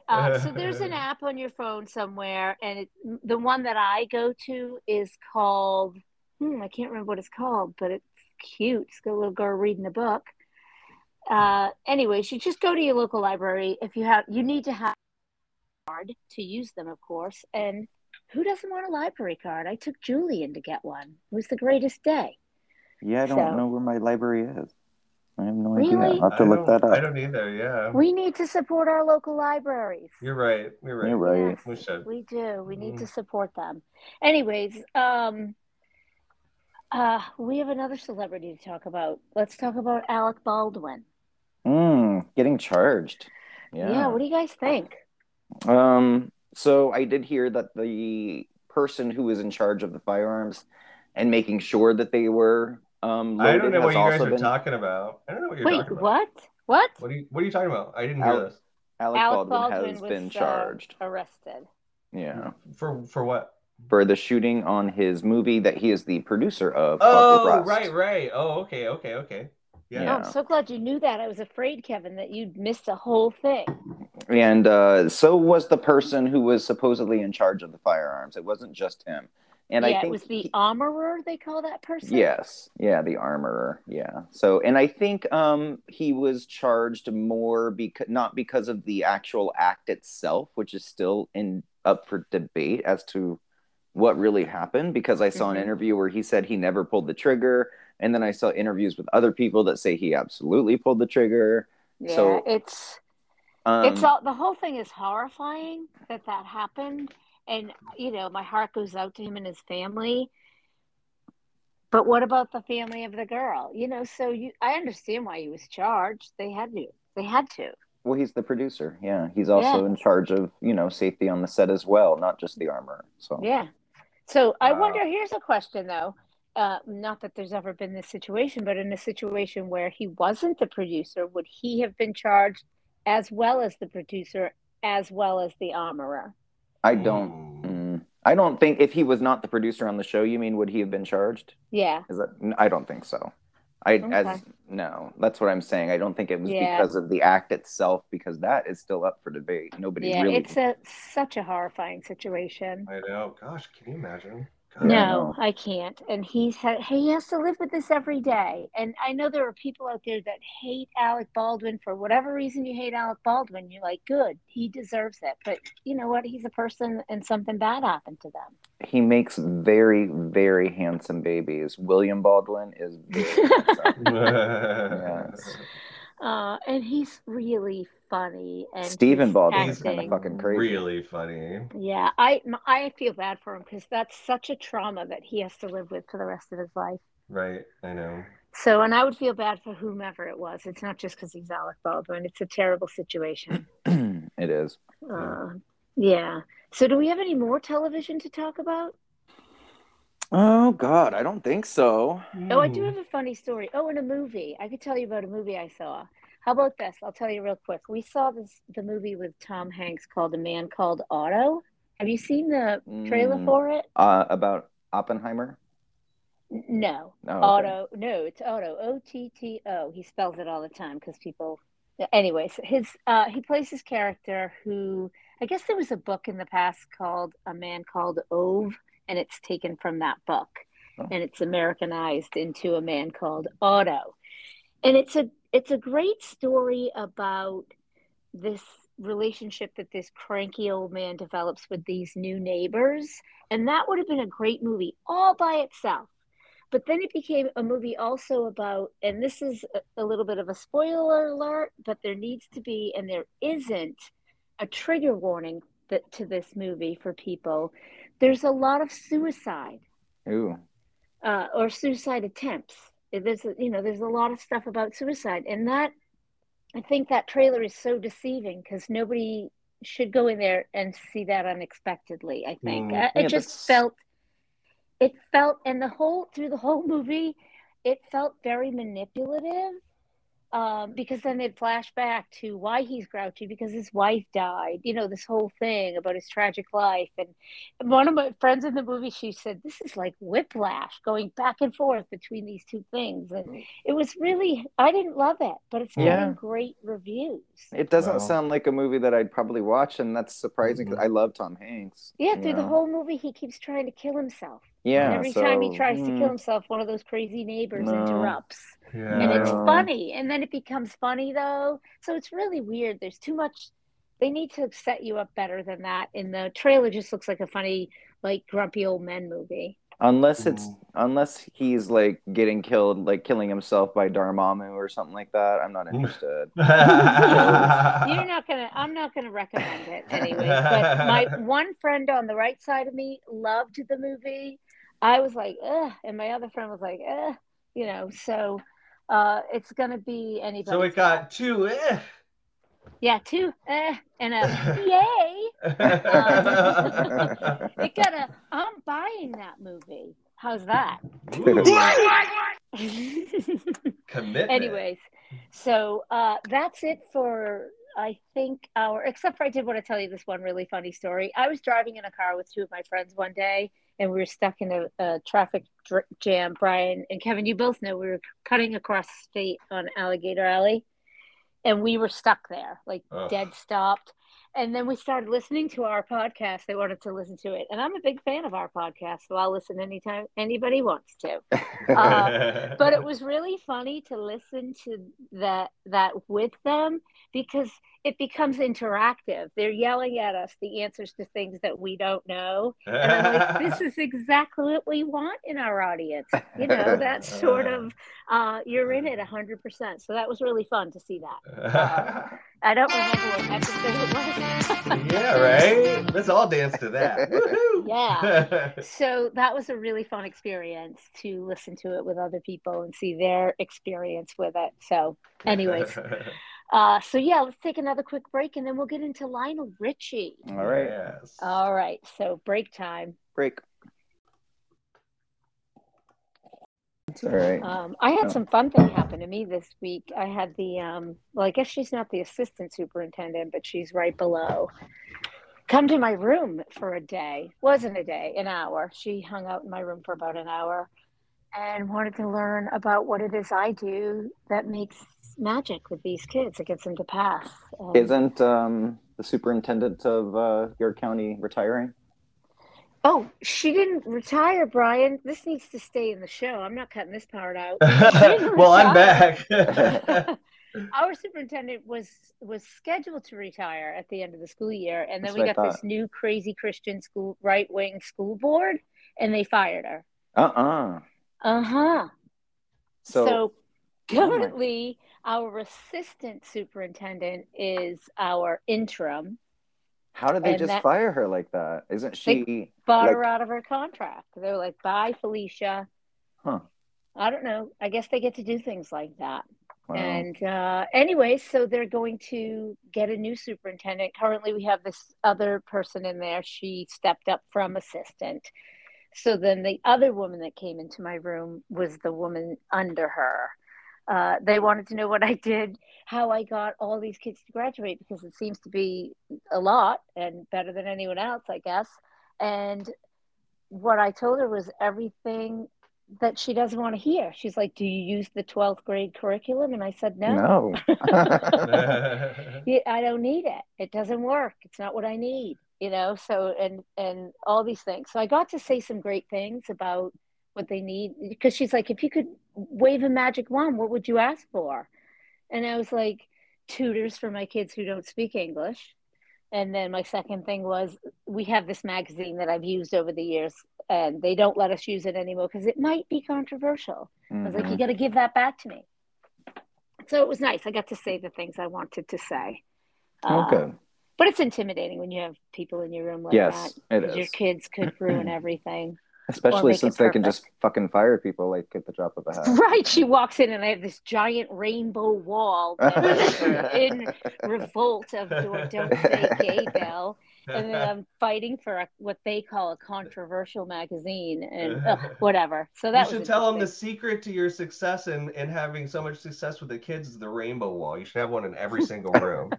Uh, so there's an app on your phone somewhere, and it, the one that I go to is called. Hmm, I can't remember what it's called, but it's cute. It's got a little girl reading a book. Uh, anyways, you just go to your local library. If you have, you need to have a card to use them, of course. And who doesn't want a library card? I took Julian to get one. It was the greatest day. Yeah, I don't So- know where my library is. I have no Really? idea. I'll have to I look don't- that I don't either. Yeah. We need to support our local libraries. You're right. You're right. You're right. Yes, We should. We do. We need to support them. Anyways, um, uh, we have another celebrity to talk about. Let's talk about Alec Baldwin. Mm, getting charged. Yeah. Yeah. what do you guys think? Um. So I did hear that the person who was in charge of the firearms and making sure that they were um, I don't know what has you guys also are been talking about. I don't know what you're Wait, talking about. what? What? What are you What are you talking about? I didn't hear this. Alec, Alec Baldwin, Baldwin has was been uh, charged. arrested. Yeah. For for what? For the shooting on his movie that he is the producer of. Oh, right, right. Oh, okay, okay, okay. Yeah. Oh, I'm so glad you knew that. I was afraid, Kevin, that you'd missed a whole thing. And uh, so was the person who was supposedly in charge of the firearms. It wasn't just him. And yeah, I think it was the he- armorer. They call that person. Yes, yeah, the armorer. Yeah. So, and I think um, he was charged more because not because of the actual act itself, which is still in up for debate as to what really happened. Because I saw Mhm. an interview where he said he never pulled the trigger, and then I saw interviews with other people that say he absolutely pulled the trigger. Yeah, So, it's Um, it's all the whole thing is horrifying that that happened and you know my heart goes out to him and his family but what about the family of the girl you know so you i understand why he was charged they had to they had to well, he's the producer. Yeah, he's also Yeah. in charge of you know safety on the set as well, not just the armor. So yeah so i Wow. wonder here's a question though uh, not that there's ever been this situation but in a situation where he wasn't the producer would he have been charged as well as the producer as well as the armorer I don't. Mm, I don't think if he was not the producer on the show, you mean would he have been charged? yeah Is that? n- I don't think so. I Okay. as no, that's what I'm saying. I don't think it was Yeah. because of the act itself, because that is still up for debate. Nobody yeah really. it's a such a horrifying situation I know. Gosh, can you imagine? God. Yeah, I No. I can't. And he's ha- he has to live with this every day. And I know there are people out there that hate Alec Baldwin for whatever reason you hate Alec Baldwin. You're like, good, he deserves it. But you know what? He's a person, and something bad happened to them. he makes very, very handsome babies. William Baldwin is very handsome. [LAUGHS] Yes. [LAUGHS] Uh, and he's really funny. And Stephen his Baldwin is kinda fucking crazy. Really funny. Yeah, I I feel bad for him because that's such a trauma that he has to live with for the rest of his life. Right. I know. So, and I would feel bad for whomever it was. It's not just because he's Alec Baldwin. It's a terrible situation. [CLEARS THROAT] it is. Uh, yeah. So, do we have any more television to talk about? Oh God, I don't think so. Oh, I do have a funny story. Oh, and a movie. I could tell you about a movie I saw. How about this? I'll tell you real quick. We saw this the movie with Tom Hanks called A Man Called Otto. Have you seen the trailer Mm. for it? Uh, about Oppenheimer. No. Oh, okay. Otto. No, it's Otto. O T T O. He spells it all the time because people. Anyways, his uh, he plays his character who I guess there was a book in the past called A Man Called Ove, and it's taken from that book, Oh. and it's Americanized into A Man Called Otto, and it's a it's a great story about this relationship that this cranky old man develops with these new neighbors, and that would have been a great movie all by itself. But then it became a movie also about, and this is a, a little bit of a spoiler alert, but there needs to be, and there isn't, a trigger warning that, to this movie for people. There's a lot of suicide Ooh. uh, or suicide attempts. There's, you know, there's a lot of stuff about suicide, and that I think that trailer is so deceiving because nobody should go in there and see that unexpectedly. I think Mm, Uh, yeah, it just that's- felt it felt and the whole through the whole movie it felt very manipulative um, because then they'd flash back to why he's grouchy because his wife died. You know, this whole thing about his tragic life. And one of my friends in the movie, she said, This is like whiplash going back and forth between these two things. And it was really, I didn't love it, but it's getting Yeah. great reviews. It doesn't Wow. sound like a movie that I'd probably watch, and that's surprising because Mhm. I love Tom Hanks. Yeah, you through the whole movie, he keeps trying to kill himself. Yeah. and every time he so, tries to hmm, kill himself, one of those crazy neighbors No. interrupts. Yeah. and it's funny and then it becomes funny though so it's really weird there's too much they need to set you up better than that in the trailer just looks like a funny like grumpy old men movie Unless it's Mhm. unless he's like getting killed, like killing himself by Dormammu or something like that, I'm not [LAUGHS] interested. [LAUGHS] you're not gonna i'm not gonna recommend it anyways but [LAUGHS] my one friend on the right side of me loved the movie i was like ugh and my other friend was like ugh you know so uh it's gonna be anybody So it got two. Eh. yeah two eh, and a [LAUGHS] yay It got a. I'm buying that movie. How's that? [LAUGHS] Commitment. Anyways, so uh, that's it for I think our. Except for I did want to tell you this one really funny story. I was driving in a car with two of my friends one day, and we were stuck in a, a traffic dr- jam. Brian and Kevin, you both know we were cutting across state on Alligator Alley, and we were stuck there, like Ugh. dead stopped. And then we started listening to our podcast. They wanted to listen to it, and I'm a big fan of our podcast, so I'll listen anytime anybody wants to [LAUGHS] uh, [LAUGHS] but it was really funny to listen to that that with them because it becomes interactive. They're yelling at us the answers to things that we don't know, and I'm like, [LAUGHS] "This is exactly what we want in our audience." You know, [LAUGHS] that sort of uh, you're in it hundred percent. So that was really fun to see that. [LAUGHS] I don't remember what episode it was. yeah, right. Let's all dance to that. Woohoo! Yeah. so that was a really fun experience to listen to it with other people and see their experience with it. So, anyways, uh, so yeah, let's take another quick break and then we'll get into Lionel Richie. All right, Yes. All right, so break time. break. It's all right. Um, I had Oh. some fun thing happen to me this week. I had the um, well, I guess she's not the assistant superintendent, but she's right below. Come to my room for a day. Wasn't a day, an hour. She hung out in my room for about an hour and wanted to learn about what it is I do that makes magic with these kids. It gets them to pass. And- Isn't um, the superintendent of uh, York County retiring? Oh, she didn't retire, Brian. This needs to stay in the show. I'm not cutting this part out. [LAUGHS] Well, I'm back. [LAUGHS] [LAUGHS] Our superintendent was was scheduled to retire at the end of the school year, and then That's we got this new crazy Christian school right wing school board, and they fired her. Uh-uh. Uh huh. So, So, Oh currently, our assistant superintendent is our interim. how did they and just that- fire her like that? Isn't she? Bought Like- her out of her contract. They're like, "Bye, Felicia." Huh. I don't know. I guess they get to do things like that. Wow. And uh, anyway, so they're going to get a new superintendent. Currently, we have this other person in there. She stepped up from assistant. So then the other woman that came into my room was the woman under her. Uh, they wanted to know what I did, how I got all these kids to graduate, because it seems to be a lot and better than anyone else, I guess. And what I told her was everything that she doesn't want to hear. She's like, Do you use the 12th grade curriculum? And I said, No, no. [LAUGHS] [LAUGHS] I don't need it. It doesn't work. It's not what I need, you know? So, and, and all these things. So I got to say some great things about what they need because she's like, If you could wave a magic wand, what would you ask for? And I was like, Tutors for my kids who don't speak English. And then my second thing was, we have this magazine that I've used over the years, and they don't let us use it anymore because it might be controversial. I was like, you got to give that back to me. So it was nice. I got to say the things I wanted to say. Uh, okay. but it's intimidating when you have people in your room like yes, that. it 'cause Your kids could ruin [CLEARS THROAT] everything. Especially since they can just fucking fire people like at the drop of a hat. [LAUGHS] Right. She walks in and I have this giant rainbow wall [LAUGHS] in revolt of Don't Don't Say Gay Bell. and then I'm fighting for a, what they call a controversial magazine and [LAUGHS] ugh, whatever. So that you should tell them the secret to your success and and having so much success with the kids is the rainbow wall. You should have one in every single room.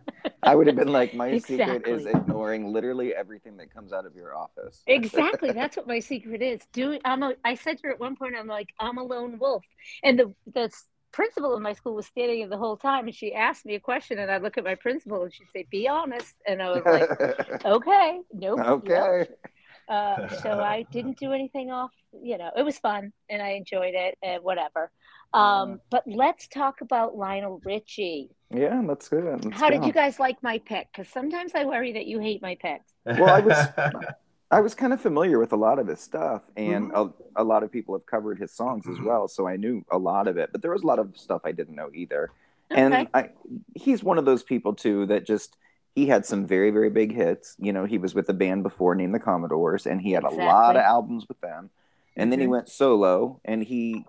I would have been like, my Exactly. secret is ignoring literally everything that comes out of your office. exactly [LAUGHS] that's what my secret is do i'm a i said to her at one point i'm like i'm a lone wolf and the the principal of my school was standing there the whole time and she asked me a question and i'd look at my principal and she'd say be honest and i was like [LAUGHS] okay nope yep." okay. uh, [LAUGHS] so i didn't do anything off you know it was fun and i enjoyed it and whatever um, but let's talk about lionel richie Yeah, that's good. Let's how did you guys like my pick because sometimes i worry that you hate my picks Well, I was- [LAUGHS] I was kind of familiar with a lot of his stuff, and Mhm. a, a lot of people have covered his songs as Mhm. well, so I knew a lot of it. But there was a lot of stuff I didn't know either. okay And I, he's one of those people too that just he had some very very big hits. You know, he was with a band before named the Commodores, and he had a lot of albums with them. And then he Mhm. went solo, and he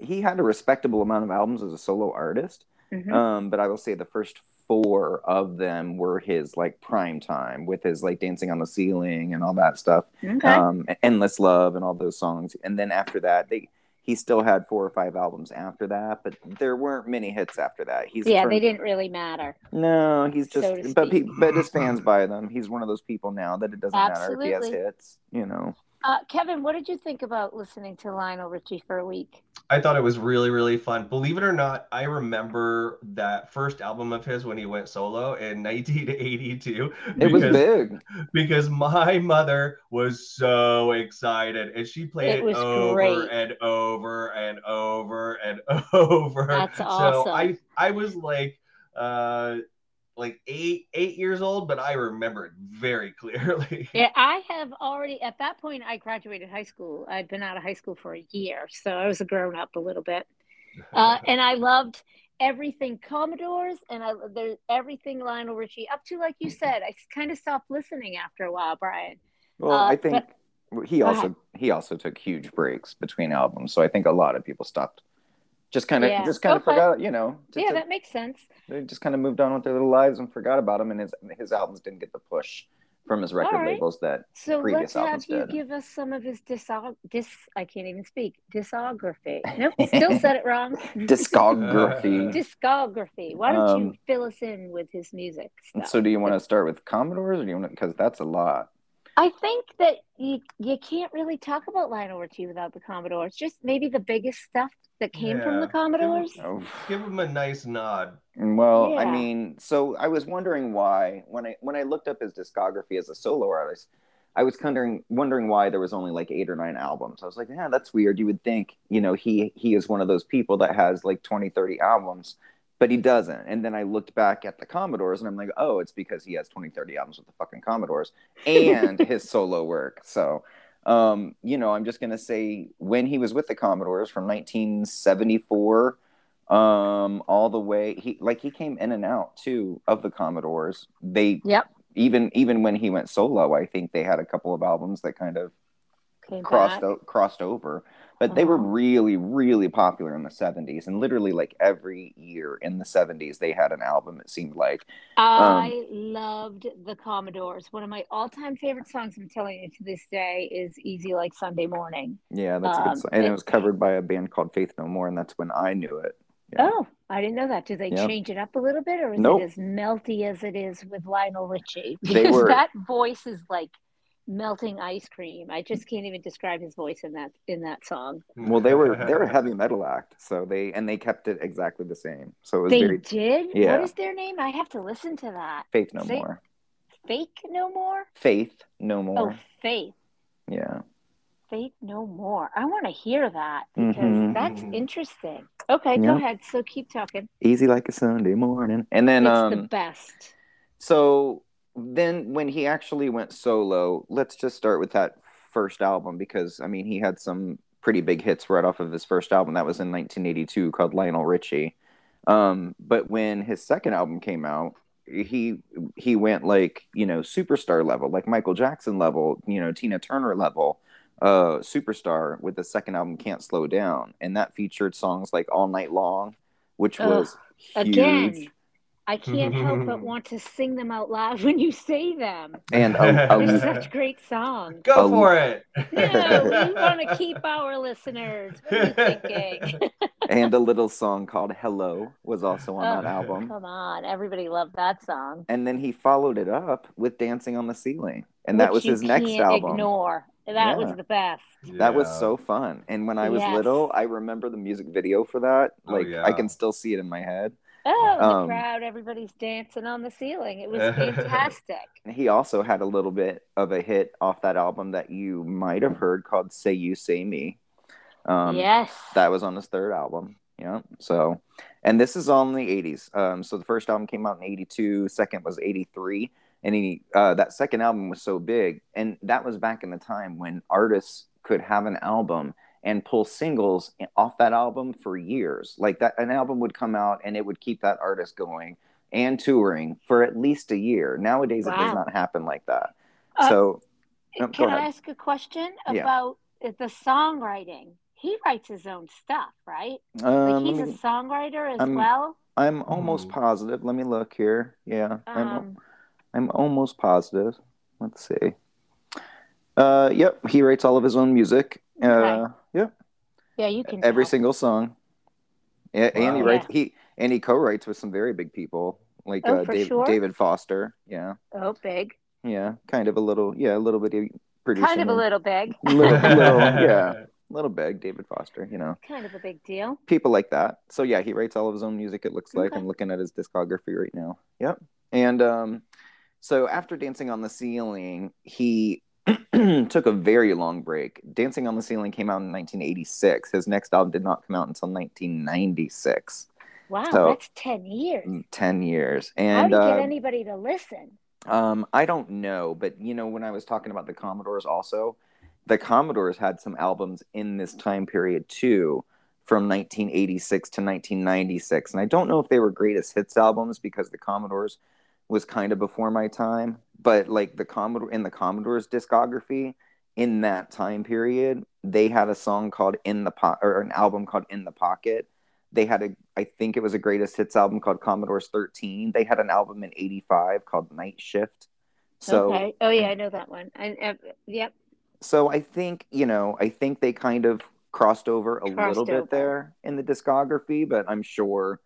he had a respectable amount of albums as a solo artist. Mhm. Um, but I will say the first four of them were his like prime time with his like dancing on the ceiling and all that stuff. okay Um, endless love and all those songs. And then after that, they he still had four or five albums after that, but there weren't many hits after that. He's yeah turned- they didn't really matter no, he's just so but but his fans buy them. He's one of those people now that it doesn't matter if he has hits. You know, Uh, Kevin, what did you think about listening to Lionel Richie for a week? I thought it was really, really fun. Believe it or not, I remember that first album of his when he went solo in [LAUGHS] 1982. it was big. because my mother was so excited and she played It it, was over great. and over and over and [LAUGHS] over. That's awesome. So. I I was like uh like eight eight years old, but I remember it very [LAUGHS] clearly. Yeah, I have already at that point I graduated high school. I'd been out of high school for a year, so I was a grown up a little bit. Uh, [LAUGHS] and I loved everything Commodores and I there's everything Lionel Richie up to like you said. I kind of stopped listening after a while, Brian. Well, Uh, I think he also he also took huge breaks between albums, so I think a lot of people stopped. Just kind of, Yeah. just kind of Okay. forgot, you know. just yeah, to- that makes sense. they just kind of moved on with their little lives and forgot about him, and his his albums didn't get the push from his record right. labels that So previous let's have albums you did. give us some of his discog dis I can't even speak discography. [LAUGHS] Nope, still said it wrong. discography. discography. Why don't you Um, fill us in with his music stuff? so, do you want to start with Commodores, or do you want because that's a lot? I think that you you can't really talk about Lionel Richie without the Commodores. Just maybe the biggest stuff that came from the Commodores. Oh, Give him a nice nod. Well, I mean, so I was wondering why when I when I looked up his discography as a solo artist, I was wondering wondering why there was only like eight or nine albums. I was like, yeah, that's weird. You would think, you know, he he is one of those people that has like 20, 30 albums, but he doesn't. And then I looked back at the Commodores and I'm like, oh, it's because he has 20, 30 albums with the fucking Commodores and [LAUGHS] his solo work. So um, you know, I'm just gonna say when he was with the Commodores from 1974 um all the way he like he came in and out too of the commodores. They Yep, even even when he went solo i think they had a couple of albums that kind of came crossed o- crossed over but they were Uh-huh. really really popular in the 70s and literally like every year in the 70s they had an album it seemed like I loved the Commodores. One of my all-time favorite songs, I'm telling you to this day, is "Easy Like Sunday Morning." yeah that's a Um, good song. and it it- was covered by a band called faith no more and that's when i knew it Yeah. Oh, I didn't know that. Do they Yep. change it up a little bit, or is Nope. it as melty as it is with Lionel Richie? They [LAUGHS] Because were- that voice is like melting ice cream. I just can't even describe his voice in that in that song. well they were they were a [LAUGHS] heavy metal act so they and they kept it exactly the same so it was They very did. Yeah. What is their name? I have to listen to that. faith no Faith- more Fake no more. faith no more Oh, faith. yeah Faith no more. I want to hear that because Mhm. that's interesting. Okay, go ahead. So keep talking. easy like a sunday morning and then it's um the best. So then when he actually went solo, let's just start with that first album because I mean he had some pretty big hits right off of his first album that was in 1982 called Lionel Richie. Um, but when his second album came out, he he went like, you know, superstar level, like Michael Jackson level, you know, Tina Turner level uh superstar with the second album Can't Slow Down and that featured songs like All Night Long, which Ugh, was huge. Again, I can't help but [LAUGHS] want to sing them out loud when you say them. And a, They're a, [LAUGHS] such great songs. Go Um, for it. No, we [LAUGHS] want to keep our listeners. What are you thinking? and a little song called "Hello" was also on Oh, that album. Come on, everybody loved that song. And then he followed it up with "Dancing on the Ceiling," and that was you his next can't album. Ignore. That was the best. That was so fun. And when I was Yes. little, I remember the music video for that. Oh, Like yeah. I can still see it in my head. Oh, the Um, crowd, everybody's dancing on the ceiling. It was [LAUGHS] fantastic. He also had a little bit of a hit off that album that you might have heard called "Say You Say Me." Um, yes. that was on his third album. Yeah. So, and this is all in the '80s. Um, so the first album came out in '82. Second was '83, and he uh, that second album was so big, and that was back in the time when artists could have an album and pull singles off that album for years. Like that, an album would come out and it would keep that artist going and touring for at least a year. Nowadays, it does not happen like that. Uh, so, no, go Can I ask a question Yeah. about the songwriting? He writes his own stuff, right? um, Like he's let a songwriter as I'm- well. I'm almost Hmm. positive. Let me look here. Yeah, I'm, Um, I'm almost positive. Let's see. Uh, yep, he writes all of his own music. Uh, Okay. Yep, yeah, you can. every tell. single song. A- And he Wow. writes he and he co-writes with some very big people like Oh, uh, Dave, sure? David Foster. Yeah, Oh, big. yeah, kind of a little, yeah, a little bit of producing. Kind of a little big. [LAUGHS] little, little, yeah, [LAUGHS] little big. David Foster, you know, Kind of a big deal. people like that. So yeah, he writes all of his own music. It looks like Okay. I'm looking at his discography right now. Yep. And um, so after Dancing on the Ceiling, he [CLEARS THROAT] took a very long break. Dancing on the Ceiling came out in 1986. His next album did not come out until 1996. Wow, So- that's ten years. Ten years. How And do you get uh, anybody to listen? um, I don't know, but you know, when I was talking about the Commodores, also, the Commodores had some albums in this time period too, from 1986 to 1996, and I don't know if they were greatest hits albums because the Commodores was kind of before my time, but like the Commodore in the Commodores discography in that time period, they had a song called "In the Pot" or an album called "In the Pocket." They had a, I think it was a greatest hits album called Commodores 13. They had an album in 85 called Night Shift. So, okay. Oh yeah, I know that one. And uh, yep. so I think, you know, I think they kind of crossed over a Crossed little bit there in the discography, but I'm sure,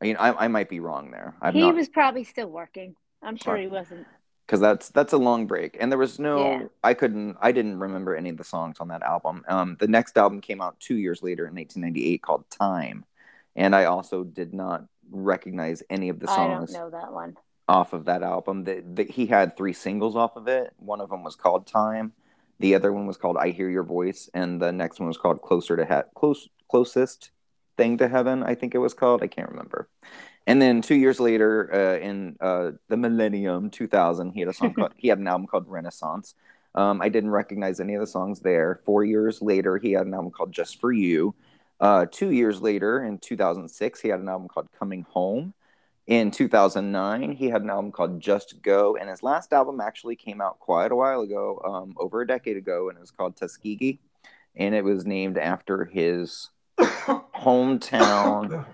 I mean, I, I might be wrong there. I'm he not, was probably still working. I'm sure he wasn't. because that's that's a long break and there was no Yeah. i couldn't i didn't remember any of the songs on that album um the next album came out two years later in 1998 called time and i also did not recognize any of the songs. I don't know that one. off of that album the, he had three singles off of it one of them was called time the other one was called i hear your voice and the next one was called closer to he- close closest thing to heaven i think it was called i can't remember and then two years later, uh, in uh, the millennium 2000, he had a song called, [LAUGHS] he had an album called Renaissance. Um, I didn't recognize any of the songs there. Four years later, he had an album called Just for You. Uh, two years later, in 2006, he had an album called Coming Home. In 2009, he had an album called Just Go, and his last album actually came out quite a while ago, um, over a decade ago, and it was called Tuskegee, and it was named after his hometown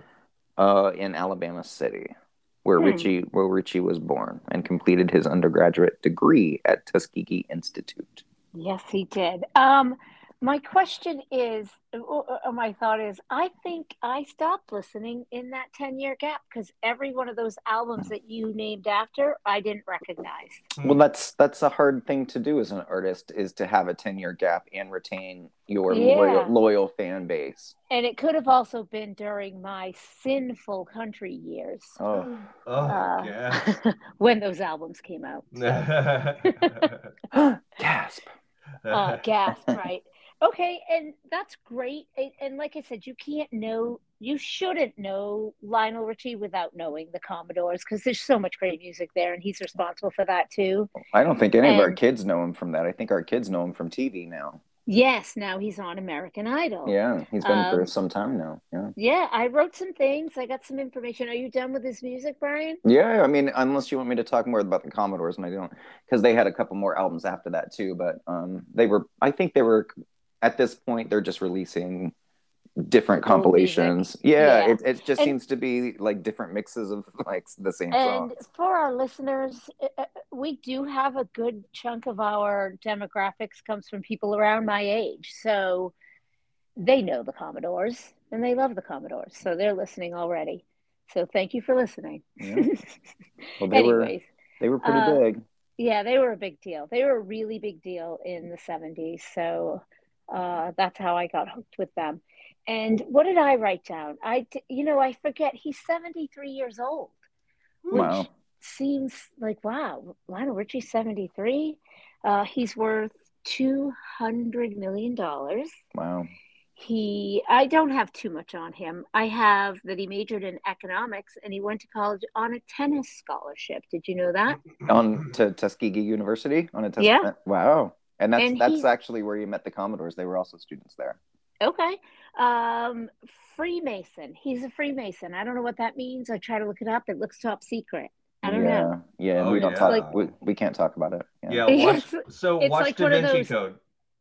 uh, in Alabama City, where Hmm. Richie where Richie was born and completed his undergraduate degree at Tuskegee Institute. Yes, he did. Um, my question is, or or my thought is, I think I stopped listening in that 10 year gap because every one of those albums that you named after, I didn't recognize. Well, that's that's a hard thing to do as an artist is to have a ten year gap and retain your Yeah. loyal, loyal fan base. And it could have also been during my sinful country years Oh, Oh, Uh, yeah. [LAUGHS] when those albums came out. [LAUGHS] [GASPS] gasp! uh, gasp, right? [LAUGHS] Okay, and that's great. And, and like I said, you can't know, you shouldn't know Lionel Richie without knowing the Commodores because there's so much great music there, and he's responsible for that too. I don't think any of our kids know him from that. I think our kids know him from TV now. Yes, now he's on American Idol. Yeah, he's been for Um, some time now. Yeah. Yeah, I wrote some things. I got some information. Are you done with his music, Brian? Yeah, I mean, unless you want me to talk more about the Commodores, and I don't, because they had a couple more albums after that too. But um, they were, I think they were, at this point, they're just releasing different compilations. Yeah, Yeah. it it just And- seems to be like different mixes of [LAUGHS] like the same And songs. for our listeners, uh, uh, we do have a good chunk of our demographics comes from people around my age. So they know the Commodores and they love the Commodores. So they're listening already. So thank you for listening. Yeah. [LAUGHS] Well, they were they were pretty uh, big. yeah, they were a big deal. They were a really big deal in the 70s. So uh, that's how I got hooked with them. And what did I write down? I, you know, I forget he's 73 years old which Wow. seems like wow lionel richie's 73 uh, he's worth 200 million dollars Wow. he i don't have too much on him i have that he majored in economics and he went to college on a tennis scholarship did you know that On to Tuskegee University on a test. Yeah. Wow. And that's And that's he's- actually where you met the Commodores. They were also students there. okay um freemason he's a freemason i don't know what that means i try to look it up it looks top secret i don't yeah. know Yeah, Oh, we don't yeah. talk. Like- we, we can't talk about it. Yeah, [LAUGHS] It's- watch. So it's watch like Da one of Vinci those- Code.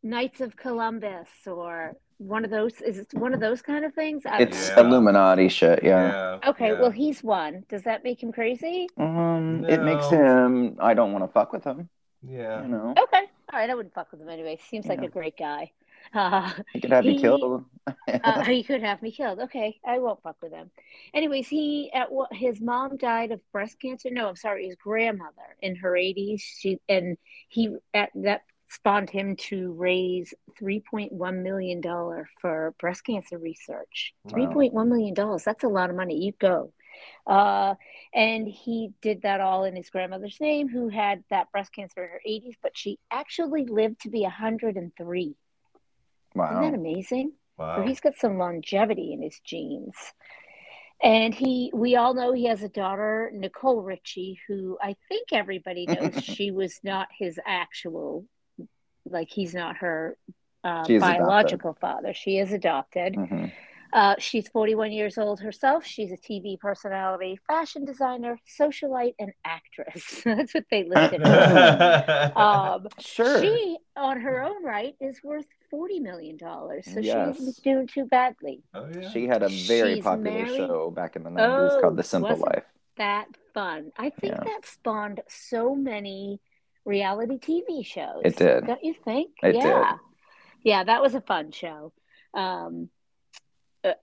knights of columbus or one of those is it one of those kind of things I It's Yeah. Illuminati shit. Yeah. Yeah. Okay, yeah. well, he's one. Does that make him crazy? Um, it makes him. I don't want to fuck with him. yeah. You know, Okay, all right. I wouldn't fuck with him anyway. Seems like a great guy. [LAUGHS] Uh, he could have he- killed. uh, [LAUGHS] he could have me killed. Okay, I won't fuck with him. Anyways, he at what his mom died of breast cancer. No, I'm sorry, his grandmother in her 80s. She and he at that spawned him to raise 3.1 million dollar for breast cancer research. Wow. 3.1 million dollars. That's a lot of money. You go. Uh, and he did that all in his grandmother's name, who had that breast cancer in her 80s, but she actually lived to be 103. Isn't that wow. amazing? So Wow. he's got some longevity in his genes. And he, we all know he has a daughter, Nicole Richie, who I think everybody knows [LAUGHS] she was not his actual, like he's not her uh, is adopted. biological father. She is adopted. Mhm. Uh, she's 41 years old herself. She's a TV personality, fashion designer, socialite, and actress. [LAUGHS] That's what they listed her. [LAUGHS] um, Sure. she, on her own right, is worth $40 million. So she Yes. isn't doing too badly. oh yeah. She had a very She's popular married? show back in the nineties Oh, called The Simple was it? Life. That fun. I think Yeah. that spawned so many reality TV shows. It did. Don't you think? It yeah. did. Yeah, that was a fun show. Um,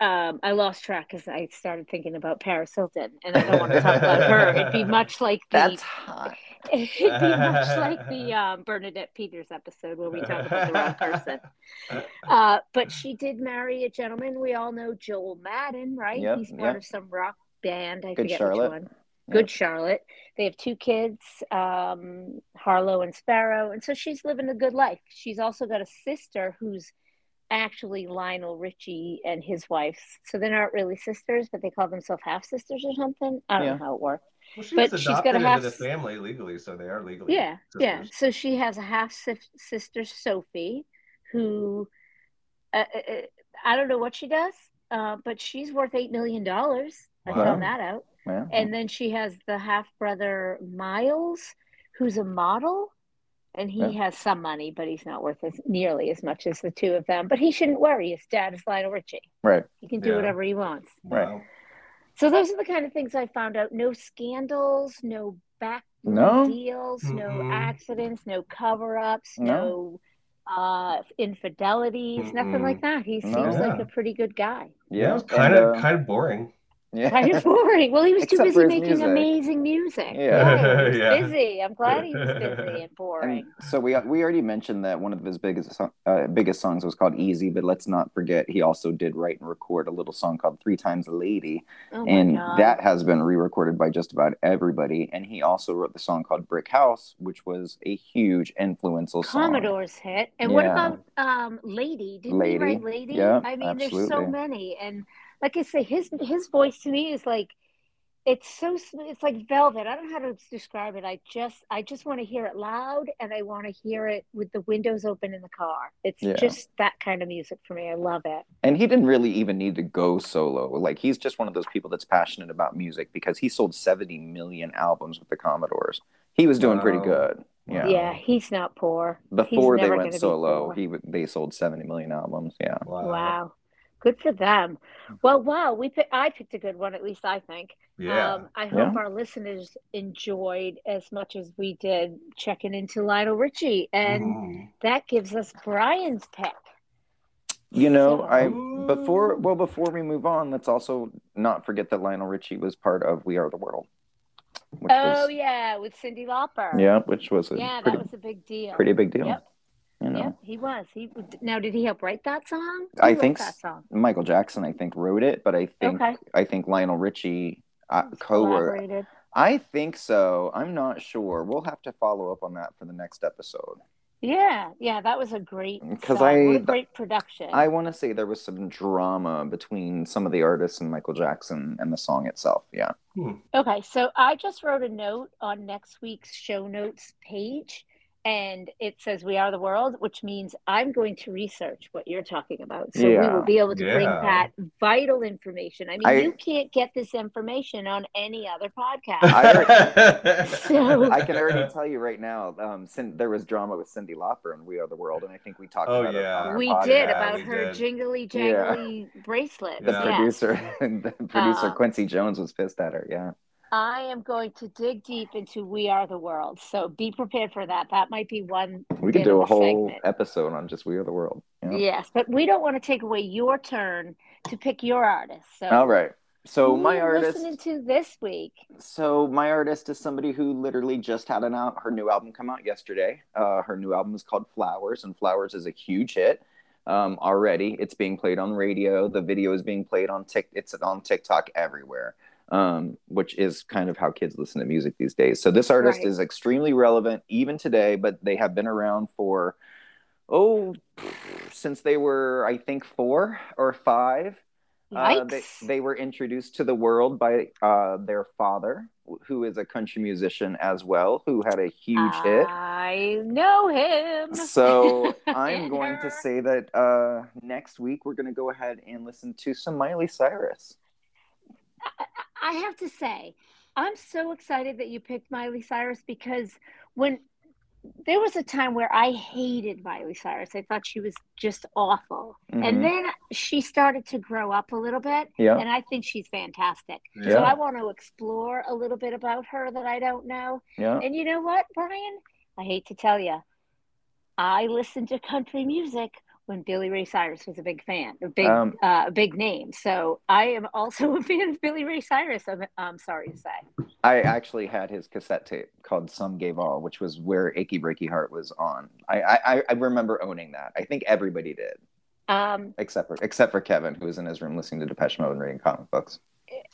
um, I lost track because I started thinking about Paris Hilton, and I don't want to talk about her. It'd be [LAUGHS] much like the That's hot. [LAUGHS] it'd be much like the [LAUGHS] um, Bernadette Peters episode where we talk about the wrong person. Uh, but she did marry a gentleman. We all know Joel Madden, right? Yep, He's part yep. of some rock band. I Good forget Charlotte. which one. Yep. Good Charlotte. They have two kids, um, Harlow and Sparrow, and so she's living a good life. She's also got a sister who's actually Lionel Richie and his wife. So they're not really sisters, but they call themselves half sisters or something. I don't Yeah. know how it works. Well, she But was she's got a into half- the family legally, so they are legally. Yeah, yeah. So she has a half sister, Sophie, who uh, uh, uh, I don't know what she does, uh, but she's worth eight million dollars. I Wow. found that out. Yeah. And then she has the half brother Miles, who's a model, and he Yeah. has some money, but he's not worth as nearly as much as the two of them. But he shouldn't worry. His dad is Lionel Richie. Right. He can do Yeah. whatever he wants. Wow. So those are the kind of things I found out. No scandals, no back No? deals, no Mm-mm. accidents, no cover ups, No. no, uh, infidelities, nothing Mm-mm. like that. He No. seems like a pretty good guy. Yeah, it was and, kind of uh, kind of boring. Yeah. Kind of boring. Well, he was too busy making music. amazing music. Yeah. he was [LAUGHS] Yeah. busy. I'm glad he was busy [LAUGHS] and boring. And so we we already mentioned that one of his biggest uh, biggest songs was called Easy, but let's not forget he also did write and record a little song called Three Times a Lady, oh and God. that has been re-recorded by just about everybody. And he also wrote the song called Brick House, which was a huge influential song. Commodore's hit. And what about um Lady? Didn't he write Lady? Yeah, I mean, there's so many. And like I say, his his voice to me is like it's so sm- it's like velvet. I don't know how to describe it. I just I just want to hear it loud and I want to hear it with the windows open in the car. It's Yeah. just that kind of music for me. I love it. And he didn't really even need to go solo. Like he's just one of those people that's passionate about music because he sold 70 million albums with the Commodores. He was doing pretty good. Yeah. Yeah, he's not poor. Before they went gonna be solo, he they sold 70 million albums. Yeah. Wow. Wow. Good for them. Well, wow, we pick, I picked a good one, at least I think. Yeah. Um, I hope Yeah. our listeners enjoyed as much as we did checking into Lionel Richie, and Mhm. that gives us Brian's pick. You know, So- I before well before we move on, let's also not forget that Lionel Richie was part of We Are the World. Which Oh was, yeah, with Cindy Lauper. yeah, which was a yeah, pretty, that was a big deal. pretty big deal. Yep. You know, Yep, he was. He now did he help write that song? Who I think that song. Michael Jackson, I think, wrote it, but I think Okay. I think Lionel Richie uh, co-wrote. Collaborated. I think so. I'm not sure. We'll have to follow up on that for the next episode. Yeah, yeah, that was a great. 'Cause song. I- what a great production. I want to say there was some drama between some of the artists and Michael Jackson and the song itself. Yeah. Okay, so I just wrote a note on next week's show notes page, and it says "We Are the World," which means I'm going to research what you're talking about, so we will be able to bring that vital information. I mean, I- you can't get this information on any other podcast. I [LAUGHS] [LAUGHS] So- I can already tell you right now, um, Cin- there was drama with Cyndi Lauper and We Are the World, and I think we talked Oh, about it yeah. on our we podcast. did about we her did. jingly Yeah. jangly bracelet. The Yeah. producer, [LAUGHS] the producer Um, Quincy Jones was pissed at her. Yeah. I am going to dig deep into We Are the World, so be prepared for that. That might be one. We could do a whole segment. episode on just We Are the World. Yeah. Yes, but we don't want to take away your turn to pick your artist. So, All right. So my are you artist. listening to this week? So my artist is somebody who literally just had an out her new album come out yesterday. Uh, her new album is called Flowers, and Flowers is a huge hit um, already. It's being played on radio. The video is being played on Tik. It's on TikTok everywhere, um, which is kind of how kids listen to music these days. So this artist Right. is extremely relevant even today, but they have been around for oh since they were I think four or five. Uh, they, they were introduced to the world by uh, their father, who is a country musician as well, who had a huge hit. I know him. So [LAUGHS] I'm going to say that uh, next week we're going to go ahead and listen to some Miley Cyrus. I have to say, I'm so excited that you picked Miley Cyrus because when there was a time where I hated Miley Cyrus, I thought she was just awful. Mhm. And then she started to grow up a little bit, yeah, and I think she's fantastic. Yeah. So I want to explore a little bit about her that I don't know. yeah. And you know what, Brian? I hate to tell you, I listen to country music when Billy Ray Cyrus was a big fan, a big, Um, uh, a big name. So I am also [LAUGHS] a fan of Billy Ray Cyrus. I'm, I'm sorry to say. I actually had his cassette tape called "Some Gave All," which was where "Achy Breaky Heart" was on. I, I I remember owning that. I think everybody did, Um, except for except for Kevin, who was in his room listening to Depeche Mode and reading comic books.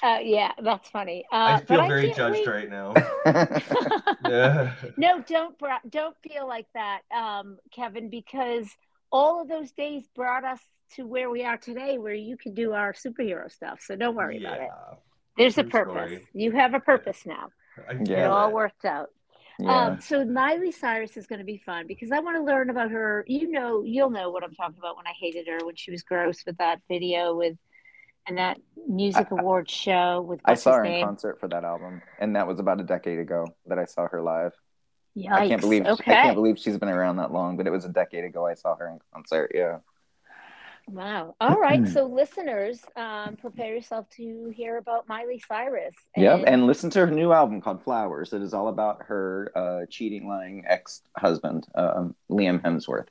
uh, yeah, that's funny. Uh, I feel but very can't judged wait- right now. [LAUGHS] [LAUGHS] Yeah. no, don't don't feel like that, um, Kevin, because all of those days brought us to where we are today, where you can do our superhero stuff. So don't worry about it. Yeah. There's a purpose. story. You have a purpose now. I Yeah. It all worked out. yeah. Um, so Miley Cyrus is going to be fun because I want to learn about her. You know, you'll know what I'm talking about when I hated her when she was gross with that video with and that music I- awards show with I saw her in concert for that album, and that was about a decade ago that I saw her live. Yikes. I can't believe Okay. I can't believe she's been around that long, but it was a decade ago I saw her in concert. Yeah. Wow. All right. [CLEARS THROAT] So listeners, um, prepare yourself to hear about Miley Cyrus. Yeah, and listen to her new album called Flowers. It is all about her uh, cheating, lying ex-husband, um, Liam Hemsworth.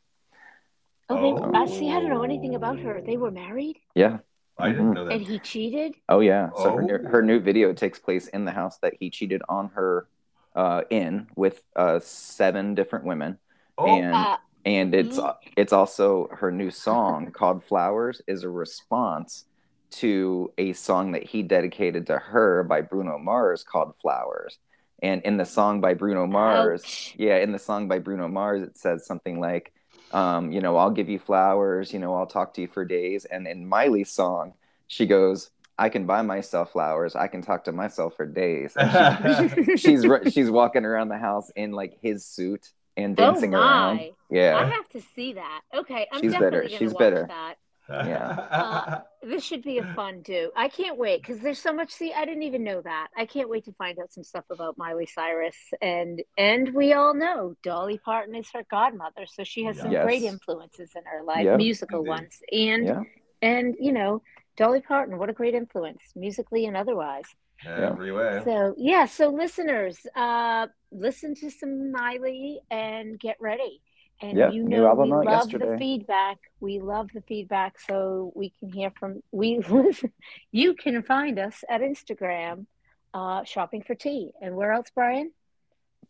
oh, they, Oh. I see. I don't know anything about her. They were married, Yeah. I didn't know know and he cheated. Oh yeah. So her, Oh. her new video takes place in the house that he cheated on her uh, in with uh, seven different women, Oh, and and it's Mhm. it's also her new song called Flowers is a response to a song that he dedicated to her by Bruno Mars called Flowers. And in the song by Bruno Mars, Ouch. yeah, in the song by Bruno Mars, it says something like, um, you know, I'll give you flowers, you know, I'll talk to you for days. And in Miley's song, she goes, I can buy myself flowers. I can talk to myself for days. [LAUGHS] And [LAUGHS] she's she's walking around the house in like his suit and Oh dancing around. Yeah, I have to see that. Okay, I'm She's definitely bitter. going to She's watch bitter. that. Yeah. Uh, This should be a fun do. I can't wait because there's so much. See, I didn't even know that. I can't wait to find out some stuff about Miley Cyrus, and and we all know Dolly Parton is her godmother, so she has some Yes. great influences in her life, Yep. musical Indeed. ones, and yeah. And, you know, Dolly Parton, what a great influence, musically and otherwise. Every way. So, yeah, so listeners, uh, listen to some Miley and get ready. And Yeah, you new know, album we out love the feedback. We love the feedback. So we can hear from, we listen. [LAUGHS] You can find us at Instagram, uh, shopping for tea. And where else, Brian?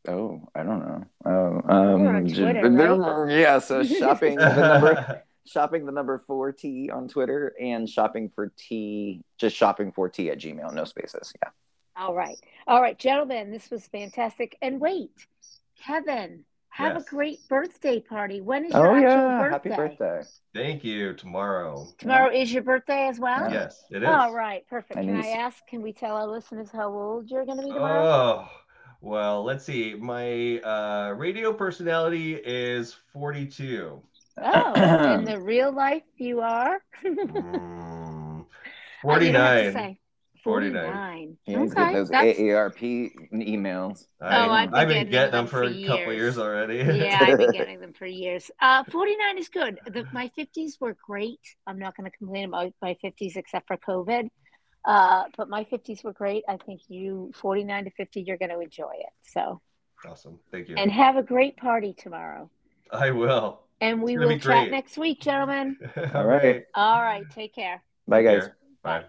Oh, I don't know. Oh, um, We're j- right? yeah. So [LAUGHS] shopping the number, shopping the number four T on Twitter, and shopping for tea, just shopping for tea at Gmail, no spaces. Yeah. All right. All right, gentlemen, this was fantastic. And wait, Kevin, have Yes. a great birthday party. When is your Oh actual yeah, birthday? happy birthday. Thank you. Tomorrow. Tomorrow is your birthday as well? Yes, it is. All right, perfect. My Can I ask, can we tell our listeners how old you're going to be tomorrow? Oh, well, let's see. My uh, radio personality is 42. Oh, [CLEARS THROAT] in the real life, you are? [LAUGHS] Mm, Oh, you don't have to 49. 49. 49. Yeah, he's okay. getting those that's- AARP emails. I, Oh, I've been I've been getting getting them them for for a couple years. years already. yeah, I've been [LAUGHS] getting them for years. Uh, 49 is good. The, my 50s were great. I'm not going to complain about my 50s except for COVID. Uh, but my 50s were great. I think you, 49 to 50, you're going to enjoy it. So, awesome. Thank you. and have a great party tomorrow. I will. And we will chat great. next week, gentlemen. [LAUGHS] All right. right. All right. Take care. Bye, guys. Bye.